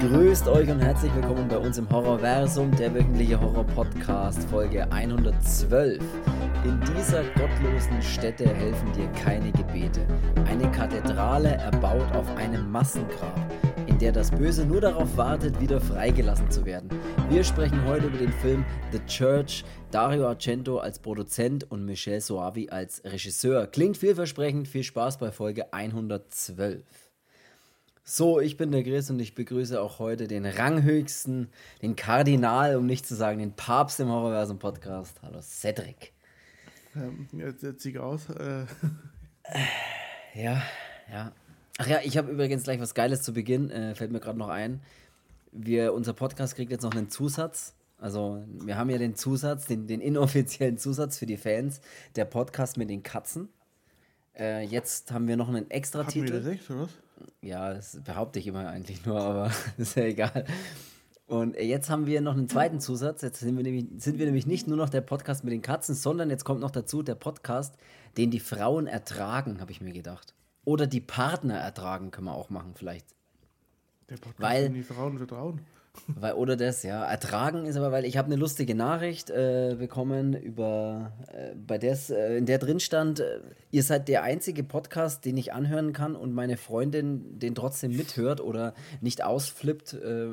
Grüßt euch und herzlich willkommen bei uns im Horrorversum, der wöchentliche Horror-Podcast, Folge 112. In dieser gottlosen Stätte helfen dir keine Gebete. Eine Kathedrale erbaut auf einem Massengrab, in der das Böse nur darauf wartet, wieder freigelassen zu werden. Wir sprechen heute über den Film The Church, Dario Argento als Produzent und Michel Soavi als Regisseur. Klingt vielversprechend, viel Spaß bei Folge 112. So, ich bin der Chris und ich begrüße auch heute den ranghöchsten, den Kardinal, um nicht zu sagen, den Papst im Horrorversum Podcast. Hallo Cedric. Ähm, jetzt setzt sich aus. Äh. Ja, ja. Ach ja, ich habe übrigens gleich was Geiles zu Beginn, äh, fällt mir gerade noch ein. Wir, unser Podcast kriegt jetzt noch einen Zusatz. Also, wir haben ja den Zusatz, den, den inoffiziellen Zusatz für die Fans, der Podcast mit den Katzen. Äh, jetzt haben wir noch einen extra Titel. wir das echt, oder was? Ja, das behaupte ich immer eigentlich nur, aber ist ja egal. Und jetzt haben wir noch einen zweiten Zusatz. Jetzt sind wir, nämlich, sind wir nämlich nicht nur noch der Podcast mit den Katzen, sondern jetzt kommt noch dazu der Podcast, den die Frauen ertragen, habe ich mir gedacht. Oder die Partner ertragen, können wir auch machen, vielleicht. Der Podcast, Weil- den die Frauen vertrauen. Weil, oder das, ja. Ertragen ist aber, weil ich habe eine lustige Nachricht äh, bekommen, über, äh, bei der äh, in der drin stand, äh, ihr seid der einzige Podcast, den ich anhören kann und meine Freundin den trotzdem mithört oder nicht ausflippt. Äh,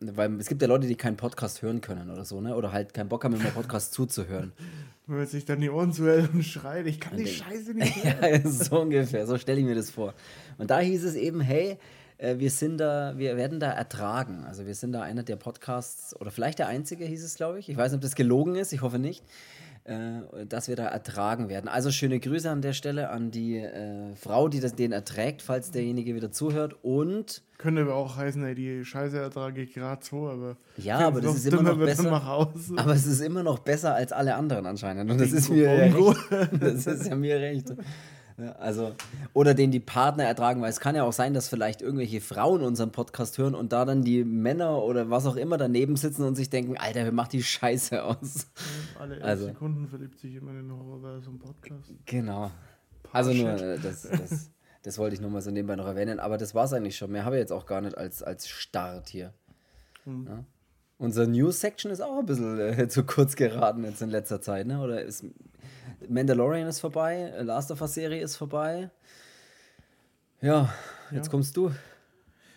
weil es gibt ja Leute, die keinen Podcast hören können oder so, ne? Oder halt keinen Bock haben, immer Podcast zuzuhören. Man sich dann die Ohren zuhält und schreit, ich kann die Scheiße nicht hören. ja, so ungefähr, so stelle ich mir das vor. Und da hieß es eben, hey, äh, wir sind da, wir werden da ertragen. Also wir sind da einer der Podcasts, oder vielleicht der einzige, hieß es, glaube ich. Ich weiß nicht, ob das gelogen ist, ich hoffe nicht. Äh, dass wir da ertragen werden. Also schöne Grüße an der Stelle an die äh, Frau, die das, den erträgt, falls derjenige wieder zuhört. Und Könnte aber auch heißen, ey, die Scheiße ertrage ich gerade so, aber. Ja, aber das ist immer noch besser. Aber es ist immer noch besser als alle anderen anscheinend. Und das ist mir recht. Das ist ja mir recht. Also, oder den die Partner ertragen, weil es kann ja auch sein, dass vielleicht irgendwelche Frauen unseren Podcast hören und da dann die Männer oder was auch immer daneben sitzen und sich denken, Alter, wer macht die Scheiße aus? Alle elf Also. Sekunden verliebt sich immer in den Horrorversum Podcast. Genau. Also nur, äh, das, das, das wollte ich nur mal so nebenbei noch erwähnen, aber das war es eigentlich schon. Mehr habe ich jetzt auch gar nicht als, als Start hier. Ja. Unsere News-Section ist auch ein bisschen äh, zu kurz geraten jetzt in letzter Zeit, ne? Oder ist Mandalorian ist vorbei, äh, Last of Us-Serie ist vorbei. Ja, jetzt Ja. kommst du.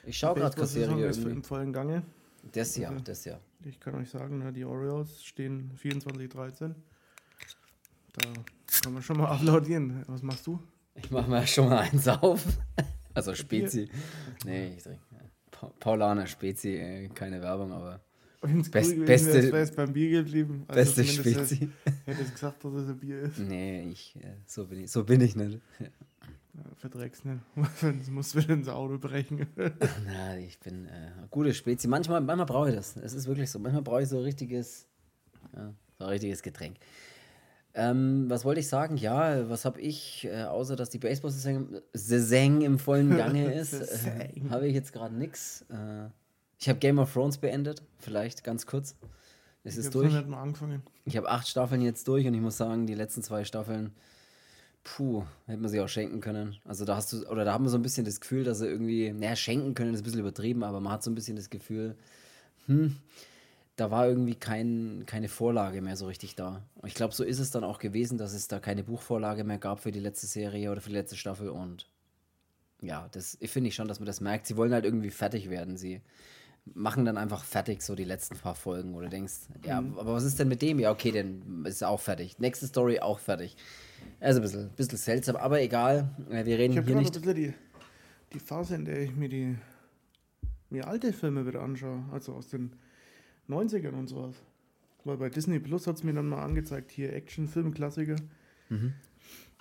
Ich schaue gerade keine Serie ist im vollen Gange. Das Jahr, Okay. das Jahr. Ich kann euch sagen, ne, die Orioles stehen 24-13. Da kann man schon mal applaudieren. Was machst du? Ich mache mal schon mal eins auf. Also Spezi. Nee, ich trinke. Pa Paulaner Spezi, äh, keine Werbung, aber Wenn's Best- gewesen beste- wäre es beim Bier geblieben. Also beste Spezi. Hätte es gesagt, dass es ein Bier ist. Nee, ich, äh, so bin ich, so bin ich nicht. Ja, verträg's nicht. Sonst musst du wieder ins Auto brechen. Na, ich bin äh, gute Spezi. Manchmal, manchmal brauche ich das. Es ist wirklich so. Manchmal brauche ich so ein richtiges, ja, so ein richtiges Getränk. Ähm, was wollte ich sagen? Ja, was habe ich, äh, außer dass die Baseball-Saison Saison im vollen Gange ist, äh, habe ich jetzt gerade nichts. Äh, ich habe Game of Thrones beendet, vielleicht ganz kurz. Es Ich ist durch. Ich habe acht Staffeln jetzt durch und ich muss sagen, die letzten zwei Staffeln, puh, hätte man sie auch schenken können. Also da hast du, oder da haben wir so ein bisschen das Gefühl, dass sie irgendwie, naja, schenken können ist ein bisschen übertrieben, aber man hat so ein bisschen das Gefühl, hm, da war irgendwie kein, keine Vorlage mehr so richtig da. Und ich glaube, so ist es dann auch gewesen, dass es da keine Buchvorlage mehr gab für die letzte Serie oder für die letzte Staffel und ja, das finde ich schon, dass man das merkt. Sie wollen halt irgendwie fertig werden. Sie machen dann einfach fertig so die letzten paar Folgen, wo du denkst, ja, aber was ist denn mit dem? Ja, okay, dann ist auch fertig. Nächste Story auch fertig. Also ein bisschen, bisschen seltsam, aber egal. Äh, Wir reden Ich hier gerade ein nicht. bisschen die, die Phase, in der ich mir die mir alte Filme wieder anschaue. Also aus den 90ern und sowas. Weil bei Disney Plus hat es mir dann mal angezeigt, hier Action-Film-Klassiker. Mhm.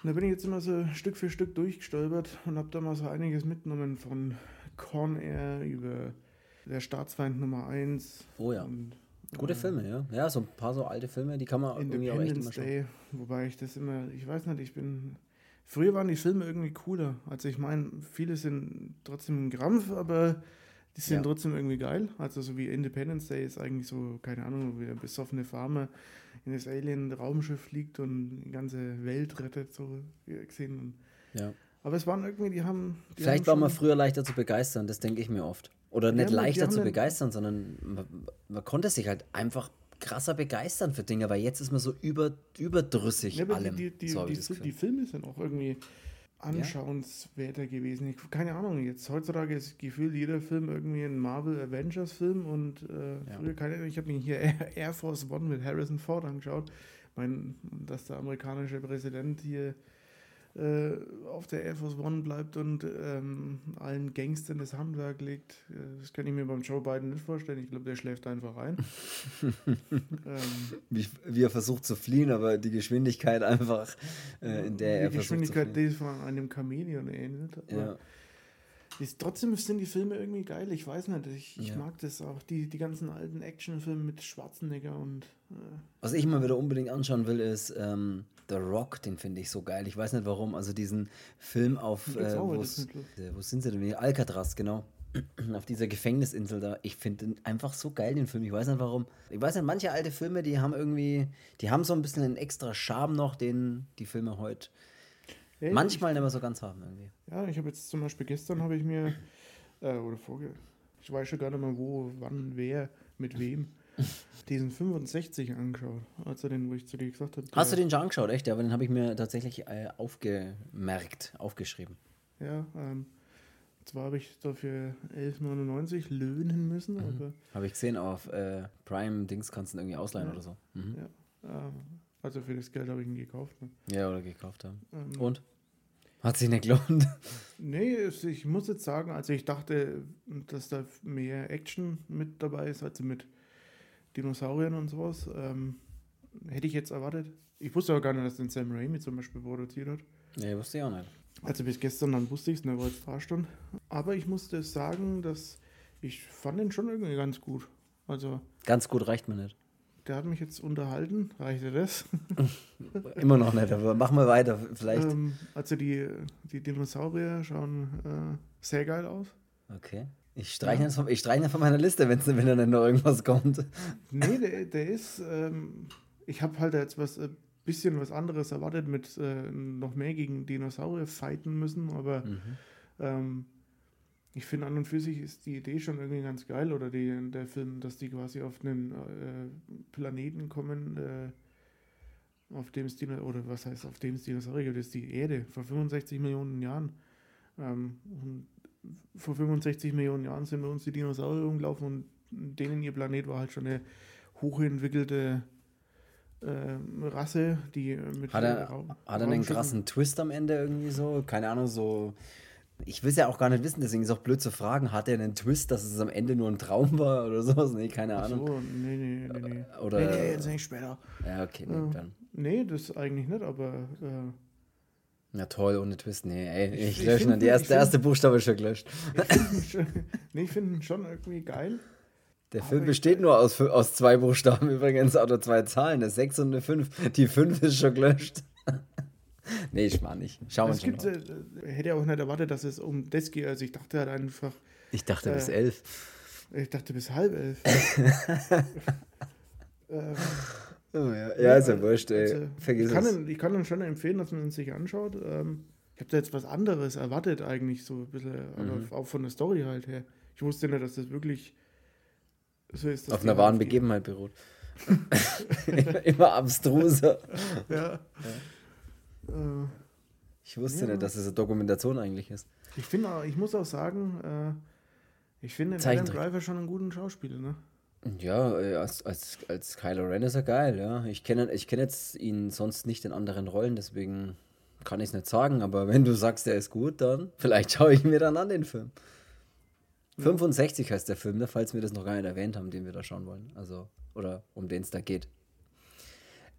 Und da bin ich jetzt immer so Stück für Stück durchgestolpert und habe da mal so einiges mitgenommen von Con Air über der Staatsfeind Nummer 1. Oh ja. Und, Gute äh, Filme, ja. Ja, so ein paar so alte Filme, die kann man irgendwie auch echt immer Independence schauen. Day, wobei ich das immer, ich weiß nicht, ich bin. Früher waren die Filme irgendwie cooler. Also ich meine, viele sind trotzdem ein Krampf, aber die sind Ja. trotzdem irgendwie geil. Also so wie Independence Day ist eigentlich so, keine Ahnung, wie der besoffene Farmer in das Alien-Raumschiff fliegt und die ganze Welt rettet, so wie gesehen. Ja. Aber es waren irgendwie, die haben. Die Vielleicht haben war man schon- früher leichter zu begeistern, das denke ich mir oft. Oder nicht die leichter zu begeistern, sondern man, man konnte sich halt einfach krasser begeistern für Dinge, weil jetzt ist man so über, überdrüssig Ja, allem. die, die, so die, die, die Filme sind auch irgendwie anschauenswerter gewesen. Ich, keine Ahnung, jetzt heutzutage ist gefühlt jeder Film irgendwie ein Marvel Avengers Film und äh, Ja. früher keine Ahnung, ich habe mir hier Air, Force One mit Harrison Ford angeschaut. Ich meine, dass der amerikanische Präsident hier äh, auf der Air Force One bleibt und ähm, allen Gangstern das Handwerk legt, äh, das kann ich mir beim Joe Biden nicht vorstellen. Ich glaube, der schläft einfach ein. ähm, Wie, wie er versucht zu fliehen, aber die Geschwindigkeit einfach, äh, in der er die versucht zu Geschwindigkeit, fliehen. die von einem Chamäleon ähnelt. Ja. ist, trotzdem sind die Filme irgendwie geil. Ich weiß nicht, ich, ich Ja. mag das auch. Die, die ganzen alten Actionfilme mit Schwarzenegger und. Äh, Was ich mal wieder unbedingt anschauen will, ist ähm, The Rock, den finde ich so geil. Ich weiß nicht warum. Also diesen Film auf, äh, äh, wo sind sie denn? Alcatraz, genau. auf dieser Gefängnisinsel da. Ich finde den einfach so geil, den Film. Ich weiß nicht warum. Ich weiß nicht, manche alte Filme, die haben irgendwie, die haben so ein bisschen einen extra Charme noch, den die Filme heute hey, manchmal nicht mehr so ganz haben irgendwie. Ja, ich habe jetzt zum Beispiel gestern habe ich mir, äh, oder vorge, ich weiß schon gar nicht mehr wo, wann, wer, mit wem, diesen 65 angeschaut. Also den, wo ich zu dir gesagt habe. Hast du den schon angeschaut, echt? Ja, aber den habe ich mir tatsächlich äh, aufgemerkt, aufgeschrieben. Ja, ähm, zwar habe ich dafür 11,99 löhnen müssen, Mhm. aber Habe ich gesehen, auf äh, Prime-Dings kannst du ihn irgendwie ausleihen Ja. oder so. Mhm. ja, ähm, also für das Geld habe ich ihn gekauft. Ne? Ja, oder gekauft haben. Ähm, Und? Hat sich nicht gelohnt. Nee, ich muss jetzt sagen, also ich dachte, dass da mehr Action mit dabei ist, als mit Dinosauriern und sowas. Ähm, hätte ich jetzt erwartet. Ich wusste aber gar nicht, dass den Sam Raimi zum Beispiel produziert hat. Nee, wusste ich auch nicht. Also bis gestern, dann wusste ich es, ne, wo jetzt da stand. Aber ich musste sagen, dass ich fand den schon irgendwie ganz gut. Also Ganz gut reicht mir nicht. der hat mich jetzt unterhalten, reichte das. Immer noch nicht, aber mach mal weiter. Vielleicht. Ähm, also die, die Dinosaurier schauen äh, sehr geil aus. Okay. Ich streiche ihn von, ich streich ihn von meiner Liste, wenn's, wenn da nicht noch irgendwas kommt. Nee, der, der ist, ähm, ich habe halt jetzt was, ein bisschen was anderes erwartet, mit äh, noch mehr gegen Dinosaurier fighten müssen, aber Mhm. ähm, ich finde an und für sich ist die Idee schon irgendwie ganz geil, oder die, der Film, dass die quasi auf einen äh, Planeten kommen, äh, auf dem es Dino oder was heißt, auf dem es Dinosaurier gibt, ist die Erde, vor 65 Millionen Jahren. Ähm, und vor 65 Millionen Jahren sind bei uns die Dinosaurier rumgelaufen und denen ihr Planet war halt schon eine hochentwickelte ähm, Rasse, die äh, mit Hat er, Raum- hat er einen krassen Twist am Ende irgendwie so? Keine Ahnung, so. Ich will es ja auch gar nicht wissen, deswegen ist es auch blöd zu fragen, hat er einen Twist, dass es am Ende nur ein Traum war oder sowas? Nee, keine Ach Ahnung. so, nee, nee, nee, nee. Oder. nee, nee, jetzt nicht später. Ja, okay, nee, Ja. dann. Nee, das eigentlich nicht, aber äh, Na toll, ohne Twist. Nee, ey, Ich- ich, lösche ihn. Erste, der find- erste Buchstabe ist schon gelöscht. ich finde nee, ich find ihn schon irgendwie geil. Der Film besteht nur aus, aus zwei Buchstaben übrigens, oder zwei Zahlen, eine 6 und eine 5. Die 5 ist schon gelöscht. nee, ich mach nicht. Schauen wir an. äh, hätte auch nicht erwartet, dass es um das geht. Also ich dachte halt einfach, Ich dachte bis äh, 11. ich dachte bis halb elf. ähm, Oh, ja. ja, ist ja wurscht, ey. also, Vergiss ich, kann es. ihn, ich kann ihn schon empfehlen, dass man ihn sich anschaut. Ähm, ich habe da jetzt was anderes erwartet eigentlich, so ein bisschen, aber Mhm. auch von der Story halt her. Ich wusste nicht, dass das wirklich so ist. Auf einer wahren. Begebenheit beruht. Immer abstruser. Ja. Äh, Ich wusste Ja. nicht, dass es eine Dokumentation eigentlich ist. ich finde, ich muss auch sagen, äh, ich finde Adam. Driver schon einen guten Schauspieler, ne? Ja, äh, als, als, als Kylo Ren ist er geil, ja. Ich kenne ich kenn jetzt ihn sonst nicht in anderen Rollen, deswegen kann ich es nicht sagen, aber wenn du sagst, er ist gut, dann vielleicht schaue ich mir dann an den Film. 65 heißt der Film, ne, falls wir das noch gar nicht erwähnt haben, den wir da schauen wollen. Also, oder um den es da geht.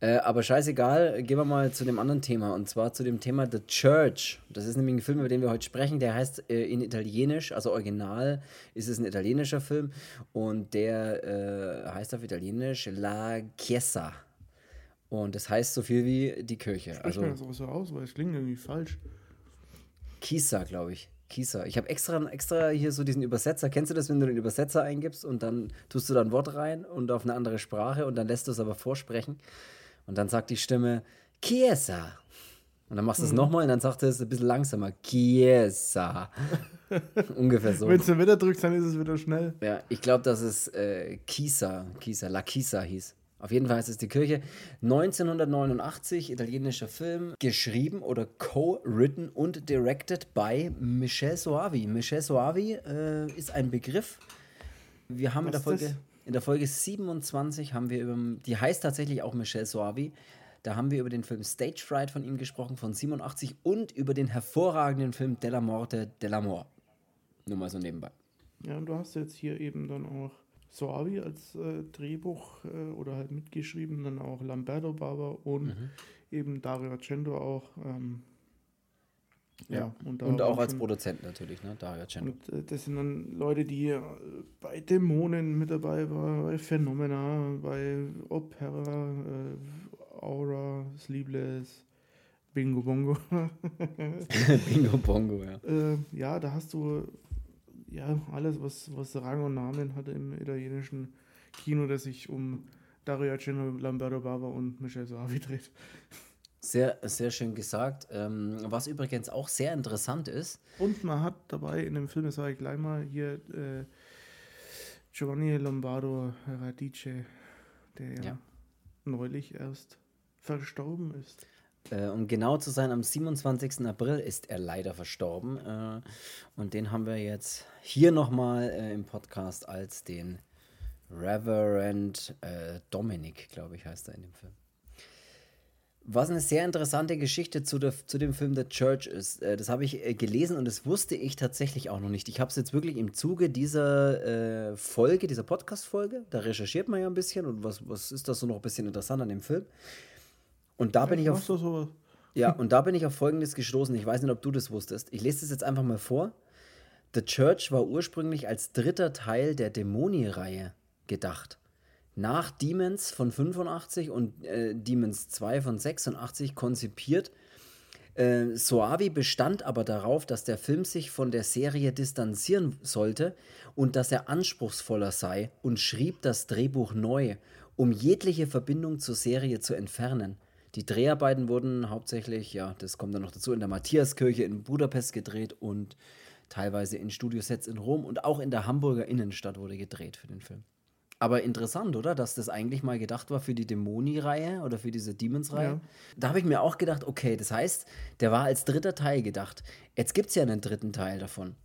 Äh, aber scheißegal, gehen wir mal zu dem anderen Thema und zwar zu dem Thema The Church. Das ist nämlich ein Film, über den wir heute sprechen. Der heißt äh, in Italienisch, also original ist es ein italienischer Film und der äh, heißt auf Italienisch La Chiesa. Und das heißt so viel wie die Kirche. Spricht Also man das auch so aus, weil es klingt irgendwie falsch. Kisa, glaube ich. Kisa. Ich habe extra, extra hier so diesen Übersetzer. Kennst du das, wenn du den Übersetzer eingibst und dann tust du da ein Wort rein und auf eine andere Sprache und dann lässt du es aber vorsprechen und dann sagt die Stimme Chiesa. Und dann machst du es nochmal und dann sagt er es ein bisschen langsamer. Chiesa. Ungefähr so. Wenn du wieder drückst, dann ist es wieder schnell. Ja, ich glaube, dass es äh, Kisa, Kisa, La Kisa hieß. Auf jeden Fall ist es die Kirche. 1989, italienischer Film, geschrieben oder co-written und directed by Michel Soavi. Michel Soavi äh, ist ein Begriff. Wir haben in der, Folge, in der Folge 27 haben wir über, die heißt tatsächlich auch Michel Soavi. Da haben wir über den Film Stage Fright von ihm gesprochen, von 87 und über den hervorragenden Film Della Morte della Mort. Nur mal so nebenbei. Ja, und du hast jetzt hier eben dann auch Soavi als äh, Drehbuch äh, oder halt mitgeschrieben, dann auch Lamberto Bava und mhm. eben Dario Argento auch. Ähm, ja, ja, und, und auch als Produzent natürlich, ne? Dario Argento. Und äh, das sind dann Leute, die äh, bei Dämonen mit dabei waren, bei Phenomena, bei Opera, äh, Aura, Sleepless. Bingo Bongo. Bingo Bongo, ja. Äh, ja, da hast du ja, alles, was, was Rang und Namen hat im italienischen Kino, das sich um Dario Argento, Lamberto Bava und Michel Soavi dreht. Sehr, sehr schön gesagt. Ähm, was übrigens auch sehr interessant ist. Und man hat dabei in dem Film, das sage ich gleich mal, hier äh, Giovanni Lombardo Radice, der ja. neulich erst verstorben ist. Äh, um genau zu sein, am 27. April ist er leider verstorben. Äh, und den haben wir jetzt hier nochmal äh, im Podcast als den Reverend äh, Dominic, glaube ich, heißt er in dem Film. Was eine sehr interessante Geschichte zu, der, zu dem Film The Church ist, äh, das habe ich äh, gelesen und das wusste ich tatsächlich auch noch nicht. Ich habe es jetzt wirklich im Zuge dieser äh, Folge, dieser Podcast-Folge, da recherchiert man ja ein bisschen und was, was ist das so noch ein bisschen interessant an dem Film. Und da bin ich auf. Ja, und da bin ich auf folgendes gestoßen. Ich weiß nicht, ob du das wusstest. Ich lese das jetzt einfach mal vor. The Church war ursprünglich als dritter Teil der Dämonie-Reihe gedacht. Nach Demons von 85 und äh, Demons 2 von 86 konzipiert. Äh, Soavi bestand aber darauf, dass der Film sich von der Serie distanzieren sollte und dass er anspruchsvoller sei und schrieb das Drehbuch neu, um jegliche Verbindung zur Serie zu entfernen. Die Dreharbeiten wurden hauptsächlich, ja, das kommt dann noch dazu, in der Matthiaskirche in Budapest gedreht und teilweise in Studiosets in Rom und auch in der Hamburger Innenstadt wurde gedreht für den Film. Aber interessant, oder? Dass das eigentlich mal gedacht war für die Dämoni-Reihe oder für diese Demons-Reihe. Ja. Da habe ich mir auch gedacht, okay, das heißt, der war als dritter Teil gedacht. Jetzt gibt es ja einen dritten Teil davon.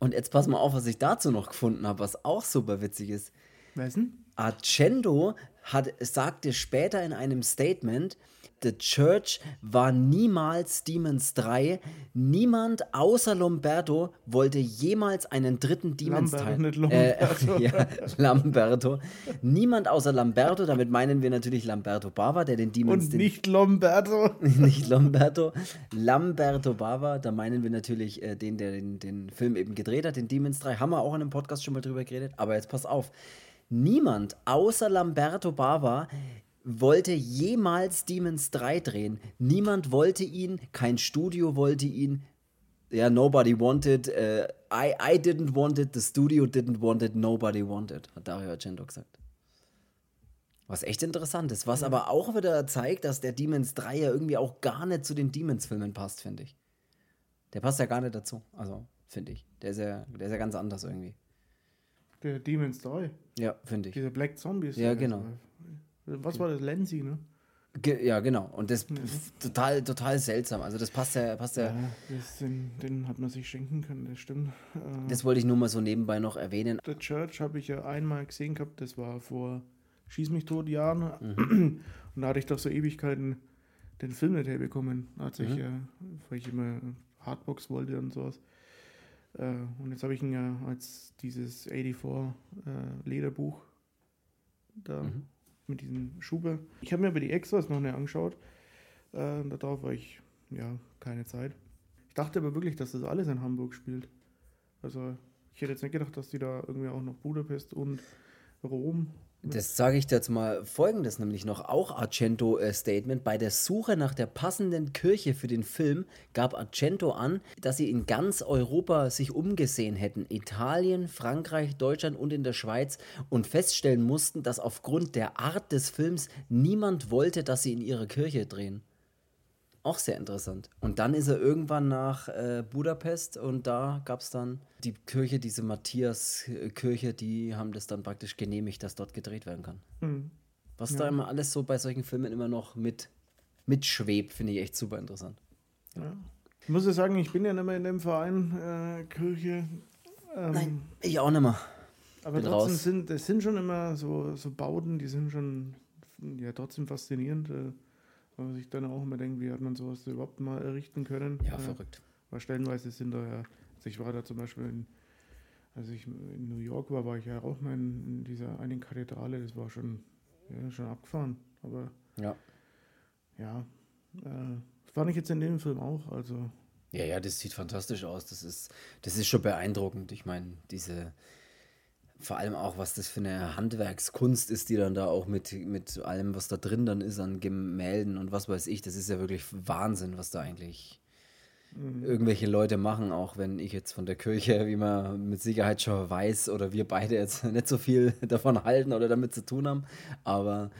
Und jetzt pass mal auf, was ich dazu noch gefunden habe, was auch super witzig ist. Was denn? Argento hat, sagte später in einem Statement, The Church war niemals Demons 3. Niemand außer Lomberto wollte jemals einen dritten Demons-Teil. Lamberto, äh, ja, Lamberto. Niemand außer Lamberto, damit meinen wir natürlich Lamberto Bava, der den Demons. Und nicht Lomberto. nicht Lomberto. Lamberto Bava, da meinen wir natürlich äh, den, der den, den Film eben gedreht hat, den Demons 3. Haben wir auch in einem Podcast schon mal drüber geredet. Aber jetzt pass auf. Niemand außer Lamberto Bava wollte jemals Demons 3 drehen. Niemand wollte ihn, kein Studio wollte ihn. Ja, nobody wanted. Uh, I, I didn't want it, the studio didn't want it, nobody wanted, hat Dario Argento gesagt. Was echt interessant ist, was aber auch wieder zeigt, dass der Demons 3 ja irgendwie auch gar nicht zu den Demons-Filmen passt, finde ich. Der passt ja gar nicht dazu, also finde ich. Der ist, ja, der ist ja ganz anders irgendwie. Der Demons 3. Ja, finde ich. Diese Black Zombies. Ja, genau. Was war das? Lenzi, ne? Ge ja, genau. Und das ja. total, total seltsam. Also das passt ja, passt ja. ja den, den, hat man sich schenken können, das stimmt. Äh, das wollte ich nur mal so nebenbei noch erwähnen. The Church habe ich ja einmal gesehen gehabt, das war vor Schieß mich tot Jahren. Mhm. Und da hatte ich doch so Ewigkeiten den Film nicht herbekommen. Als mhm. ich, äh, weil ich immer Hardbox wollte und sowas. Äh, und jetzt habe ich ihn ja als dieses 84 äh, Lederbuch da mhm. mit diesem Schuber. Ich habe mir aber die Extras noch nicht angeschaut. Äh, darauf war ich, ja, keine Zeit. Ich dachte aber wirklich, dass das alles in Hamburg spielt. Also ich hätte jetzt nicht gedacht, dass die da irgendwie auch noch Budapest und Rom das sage ich jetzt mal folgendes, nämlich noch auch Argento-Statement. Äh, Bei der Suche nach der passenden Kirche für den Film gab Argento an, dass sie in ganz Europa sich umgesehen hätten, Italien, Frankreich, Deutschland und in der Schweiz und feststellen mussten, dass aufgrund der Art des Films niemand wollte, dass sie in ihrer Kirche drehen. Auch sehr interessant. Und dann ist er irgendwann nach äh, Budapest und da gab es dann die Kirche, diese Matthias-Kirche, die haben das dann praktisch genehmigt, dass dort gedreht werden kann. Mhm. Was Ja. da immer alles so bei solchen Filmen immer noch mit mitschwebt, finde ich echt super interessant. Ja. Ich muss ja sagen, ich bin ja nicht mehr in dem Verein äh, Kirche. Ähm, Ich auch nicht mehr. Aber bin trotzdem raus. sind das sind schon immer so, so Bauten, die sind schon ja trotzdem faszinierend. Äh, man sich dann auch immer denkt, wie hat man sowas überhaupt mal errichten können. Ja, äh, verrückt. Weil stellenweise sind da ja, also ich war da zum Beispiel in, als ich in New York war, war ich ja auch mal in, in dieser einen Kathedrale, das war schon, ja, schon abgefahren. Aber Ja. ja, äh, fand ich jetzt in dem Film auch. Also Ja, ja, das sieht fantastisch aus. Das ist, das ist schon beeindruckend. Ich meine, diese, vor allem auch, was das für eine Handwerkskunst ist, die dann da auch mit, mit allem, was da drin dann ist an Gemälden und was weiß ich, das ist ja wirklich Wahnsinn, was da eigentlich irgendwelche Leute machen, auch wenn ich jetzt von der Kirche, wie man mit Sicherheit schon weiß, oder wir beide jetzt nicht so viel davon halten oder damit zu tun haben, aber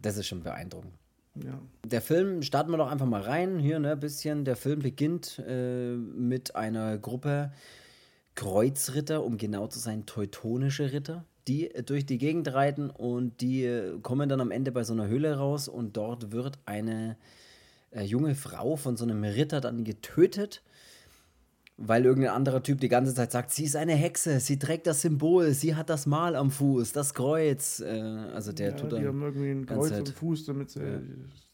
das ist schon beeindruckend. ja, Der Film, starten wir doch einfach mal rein, hier, ne, bisschen. Der Film beginnt äh, mit einer Gruppe Kreuzritter, um genau zu sein, teutonische Ritter, die äh, durch die Gegend reiten und die äh, kommen dann am Ende bei so einer Höhle raus und dort wird eine äh, junge Frau von so einem Ritter dann getötet, weil irgendein anderer Typ die ganze Zeit sagt, sie ist eine Hexe, sie trägt das Symbol, sie hat das Mal am Fuß, das Kreuz. Äh, also der ja tut die dann haben irgendwie ein Kreuz am Fuß, damit sie Ja.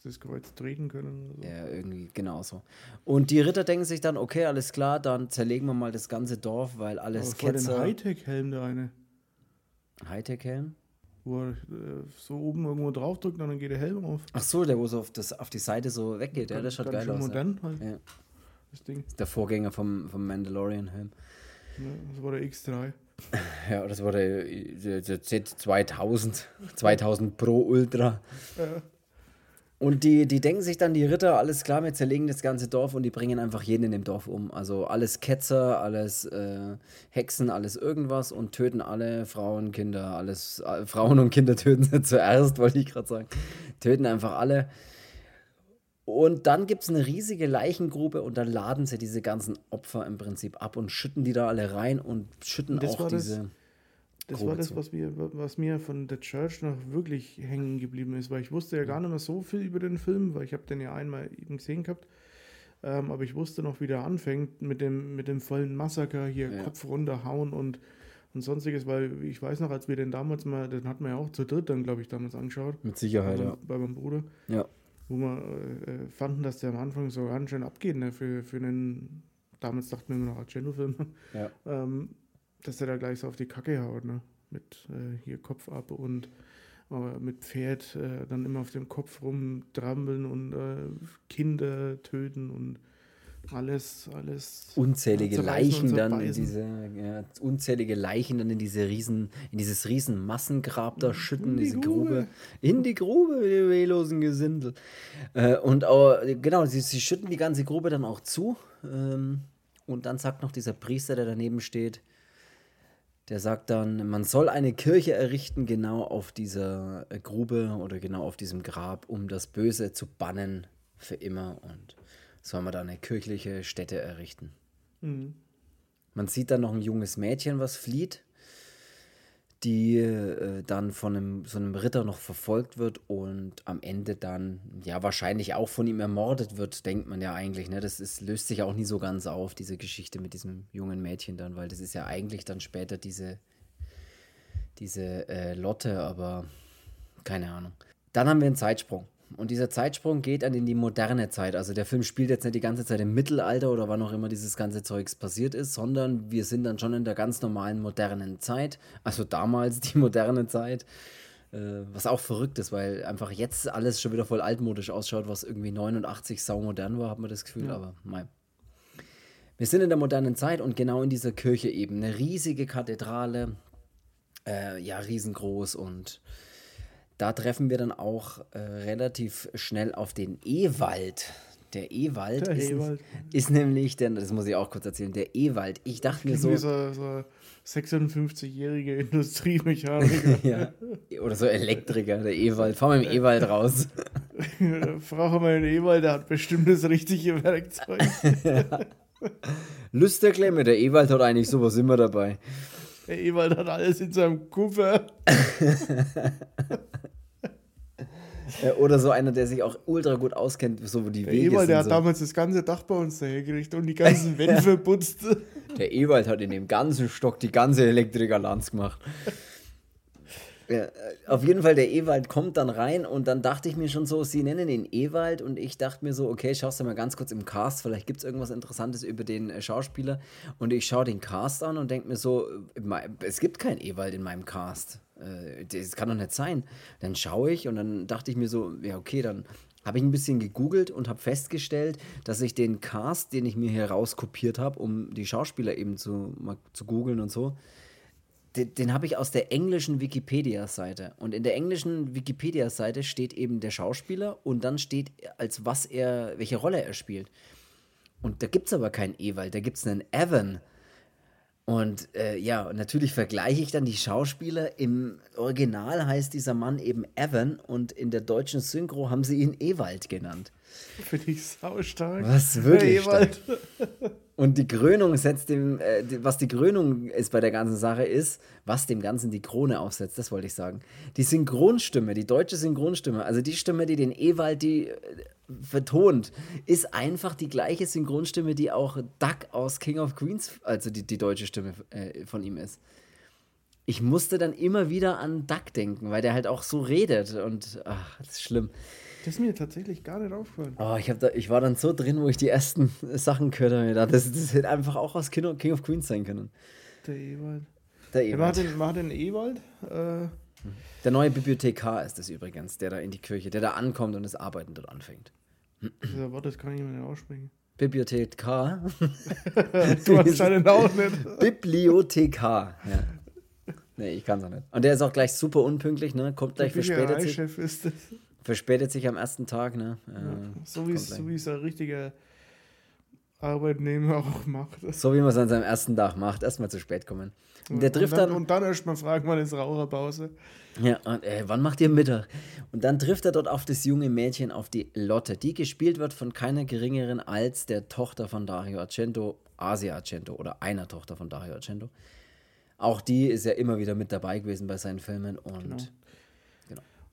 das Kreuz treten können. So. Ja, irgendwie genauso. Und die Ritter denken sich dann, okay, alles klar, dann zerlegen wir mal das ganze Dorf, weil alles Aber Ketzer. Hightech-Helm der eine, Hightech-Helm? wo er äh, so oben irgendwo draufdrückt und dann geht der Helm auf. Ach so, der, wo so auf, das, auf die Seite so weggeht, ja, das schaut geil aus. Ja. modern halt, Ja. Das Ding. Der Vorgänger vom, vom Mandalorian-Helm. Ja, das war der X3. Ja, das war der, der, der Z2000, 2000 Pro Ultra. Äh, Und die, die denken sich dann, die Ritter, alles klar, wir zerlegen das ganze Dorf und die bringen einfach jeden in dem Dorf um. Also alles Ketzer, alles äh, Hexen, alles irgendwas und töten alle Frauen, Kinder, alles. Äh, Frauen und Kinder töten sie zuerst, wollte ich gerade sagen. Töten einfach alle. Und dann gibt es eine riesige Leichengrube und dann laden sie diese ganzen Opfer im Prinzip ab und schütten die da alle rein und schütten Das auch das- diese. Das Grube war das, was mir, was mir von The Church noch wirklich hängen geblieben ist, weil ich wusste ja gar nicht mehr so viel über den Film, weil ich habe den ja einmal eben gesehen gehabt, ähm, aber ich wusste noch, wie der anfängt mit dem, mit dem vollen Massaker, hier Ja. Kopf runterhauen und, und sonstiges, weil ich weiß noch, als wir den damals mal, den hatten wir ja auch zu dritt dann, glaube ich, damals angeschaut, Mit Sicherheit, bei, ja. meinem- bei meinem Bruder, ja. Wo wir äh, fanden, dass der am Anfang so ganz schön abgeht, ne, für, für einen, damals dachten wir immer noch Argento-Film, Ja. ähm, dass er da gleich so auf die Kacke haut, ne? Mit äh, hier Kopf ab und äh, mit Pferd äh, dann immer auf dem Kopf rumtrampeln und äh, Kinder töten und alles, alles. unzählige Leichen dann in diese ja, unzählige Leichen dann in diese riesen in dieses riesen Massengrab da schütten In die diese Grube. Grube. in die Grube die wehlosen Gesindel äh, und auch, genau sie, sie schütten die ganze Grube dann auch zu ähm, und dann sagt noch dieser Priester der daneben steht der sagt dann, man soll eine Kirche errichten, genau auf dieser äh, Grube oder genau auf diesem Grab, um das Böse zu bannen für immer. Und soll man da eine kirchliche Stätte errichten. Mhm. Man sieht dann noch ein junges Mädchen, was flieht, die äh, dann von einem, so einem Ritter noch verfolgt wird und am Ende dann, ja, wahrscheinlich auch von ihm ermordet wird, denkt man ja eigentlich. Ne? Das ist, löst sich auch nie so ganz auf, diese Geschichte mit diesem jungen Mädchen dann, weil das ist ja eigentlich dann später diese, diese äh, Lotte, aber keine Ahnung. Dann haben wir einen Zeitsprung. Und dieser Zeitsprung geht dann in die moderne Zeit. Also der Film spielt jetzt nicht die ganze Zeit im Mittelalter oder wann auch immer dieses ganze Zeugs passiert ist, sondern wir sind dann schon in der ganz normalen modernen Zeit. Also damals die moderne Zeit. Äh, was auch verrückt ist, weil einfach jetzt alles schon wieder voll altmodisch ausschaut, was irgendwie 89 saumodern war, hat man das Gefühl, Ja. aber nein. Wir sind in der modernen Zeit und genau in dieser Kirche eben. Eine riesige Kathedrale, äh, ja, riesengroß und da treffen wir dann auch äh, relativ schnell auf den Ewald. Der Ewald, Der ist, Ewald. ist nämlich, der, das muss ich auch kurz erzählen, der Ewald. Ich dachte mir so, so, so 56-jährige Industriemechaniker. ja, oder so Elektriker, der Ewald, fahr mal im Ewald raus. Frage mal den Ewald, der hat bestimmt das richtige Werkzeug. Lüsterklemme, der Ewald hat eigentlich sowas immer dabei. Der Ewald hat alles in seinem Koffer. Oder so einer, der sich auch ultra gut auskennt, so wo die Der Wege Ewald, sind. der hat so. damals das ganze Dach bei uns dahergerichtet und die ganzen Wände verputzt. Der Ewald hat in dem ganzen Stock die ganze Elektrikerlanz gemacht. Ja, äh, auf jeden Fall, der Ewald kommt dann rein und dann dachte ich mir schon so, sie nennen ihn Ewald und ich dachte mir so, okay, schaust du mal ganz kurz im Cast, vielleicht gibt es irgendwas Interessantes über den äh, Schauspieler und ich schaue den Cast an und denke mir so, äh, es gibt keinen Ewald in meinem Cast. Äh, Das kann doch nicht sein. Dann schaue ich und dann dachte ich mir so, ja okay, dann habe ich ein bisschen gegoogelt und habe festgestellt, dass ich den Cast, den ich mir hier rauskopiert habe, um die Schauspieler eben zu, zu googeln und so, den, den habe ich aus der englischen Wikipedia-Seite. Und in der englischen Wikipedia-Seite steht eben der Schauspieler und dann steht, als was er, welche Rolle er spielt. Und da gibt es aber keinen Ewald, da gibt es einen Evan. Und äh, ja, natürlich vergleiche ich dann die Schauspieler. Im Original heißt dieser Mann eben Evan und in der deutschen Synchro haben sie ihn Ewald genannt. Finde ich saustark. Was wirklich Ewald. Und die Krönung setzt dem, äh, was die Krönung ist bei der ganzen Sache ist, was dem Ganzen die Krone aufsetzt, das wollte ich sagen. Die Synchronstimme, die deutsche Synchronstimme, also die Stimme, die den Ewald die äh, vertont, ist einfach die gleiche Synchronstimme, die auch Duck aus King of Queens, also die, die deutsche Stimme äh, von ihm ist. Ich musste dann immer wieder an Duck denken, weil der halt auch so redet und ach, das ist schlimm. Das ist mir tatsächlich gar nicht aufgefallen. Oh, ich, hab da, ich war dann so drin, wo ich die ersten Sachen gehört habe. gedacht, Das, das hätte einfach auch aus King of, King of Queens sein können. Der Ewald. Der Ja, Ewald. man hat den Ewald. Äh, Der neue Bibliothekar ist das übrigens, der da in die Kirche, der da ankommt und das Arbeiten dort anfängt. dieser Wort, das kann ich mir nicht aussprechen. Bibliothekar? Du hast seinen Namen nicht. Bibliothekar. Ja. Nee, ich kann es auch nicht. Und der ist auch gleich super unpünktlich, ne? Kommt gleich, verspätet ist das. Verspätet sich am ersten Tag, ne? Äh, So wie es so wie es ein richtiger Arbeitnehmer auch macht. so wie man es an seinem ersten Tag macht, erstmal zu spät kommen. Und der trifft und dann, dann Und dann erst mal fragen, wann ist Raucherpause? Ja, und äh, wann macht ihr Mittag? Und dann trifft er dort auf das junge Mädchen, auf die Lotte, die gespielt wird von keiner geringeren als der Tochter von Dario Argento, Asia Argento oder einer Tochter von Dario Argento. Auch die ist ja immer wieder mit dabei gewesen bei seinen Filmen und Genau.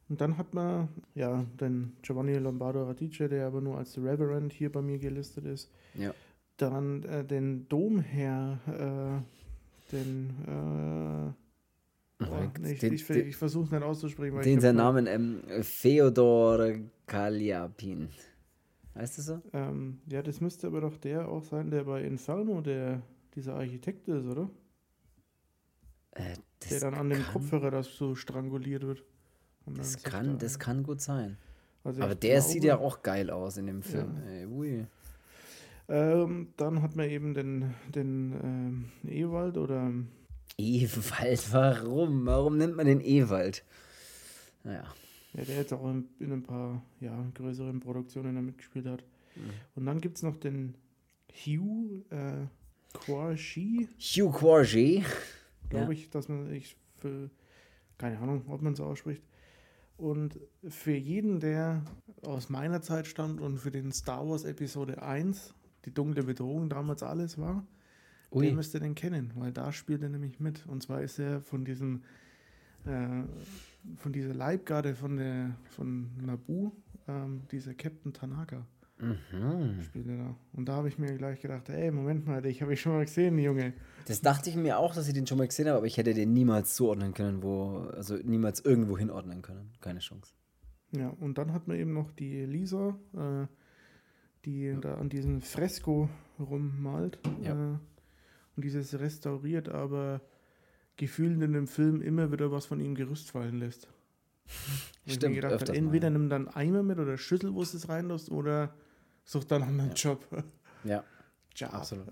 Und dann hat man ja den Giovanni Lombardo Radice, der aber nur als Reverend hier bei mir gelistet ist. ja. Dann äh, den Domherr, äh, den, äh, oh, ich, ich, ich versuche es nicht auszusprechen. weil den sein Namen ähm, Feodor Kaliapin. Heißt das so? Ähm, ja, das müsste aber doch der auch sein, der bei Inferno der, dieser Architekt ist, oder? Äh, der dann an dem Kopfhörer das so stranguliert wird. Das kann, das kann gut sein. also Aber der glaube- sieht ja auch geil aus in dem Film. Ey, ui. Ähm, dann hat man eben den, den ähm, Ewald oder Ewald, warum? Warum nennt man den Ewald? Naja. ja, der jetzt auch in, in ein paar ja, größeren Produktionen da mitgespielt hat. Mhm. Und dann gibt es noch den Hugh äh, Quarshi, Hugh Quargy. glaube Ja. ich, dass man ich für keine Ahnung, ob man so ausspricht. Und für jeden, der aus meiner Zeit stammt und für den Star Wars Episode 1, die dunkle Bedrohung damals alles war, der Ui. müsste den kennen, weil da spielt er nämlich mit. Und zwar ist er von diesem, äh, von dieser Leibgarde von der von Naboo, ähm, dieser Captain Tanaka Mhm. spielt er da. Und da habe ich mir gleich gedacht, ey, Moment mal, dich habe ich schon mal gesehen, Junge. Das dachte ich mir auch, dass ich den schon mal gesehen habe, aber ich hätte den niemals zuordnen können, wo, also niemals irgendwo hinordnen können. Keine Chance. Ja, und dann hat man eben noch die Lisa, äh, die da an diesem Fresko rummalt. Ja. Äh, und dieses restauriert, aber gefühlt in dem Film immer wieder was von ihm Gerüst fallen lässt. Wo ich mir Stimmt, gedacht öfters mal, entweder ja. nimm dann Eimer mit oder Schüssel, wo es reinlässt, oder such dann einen anderen Job. Ja, Job. absolut.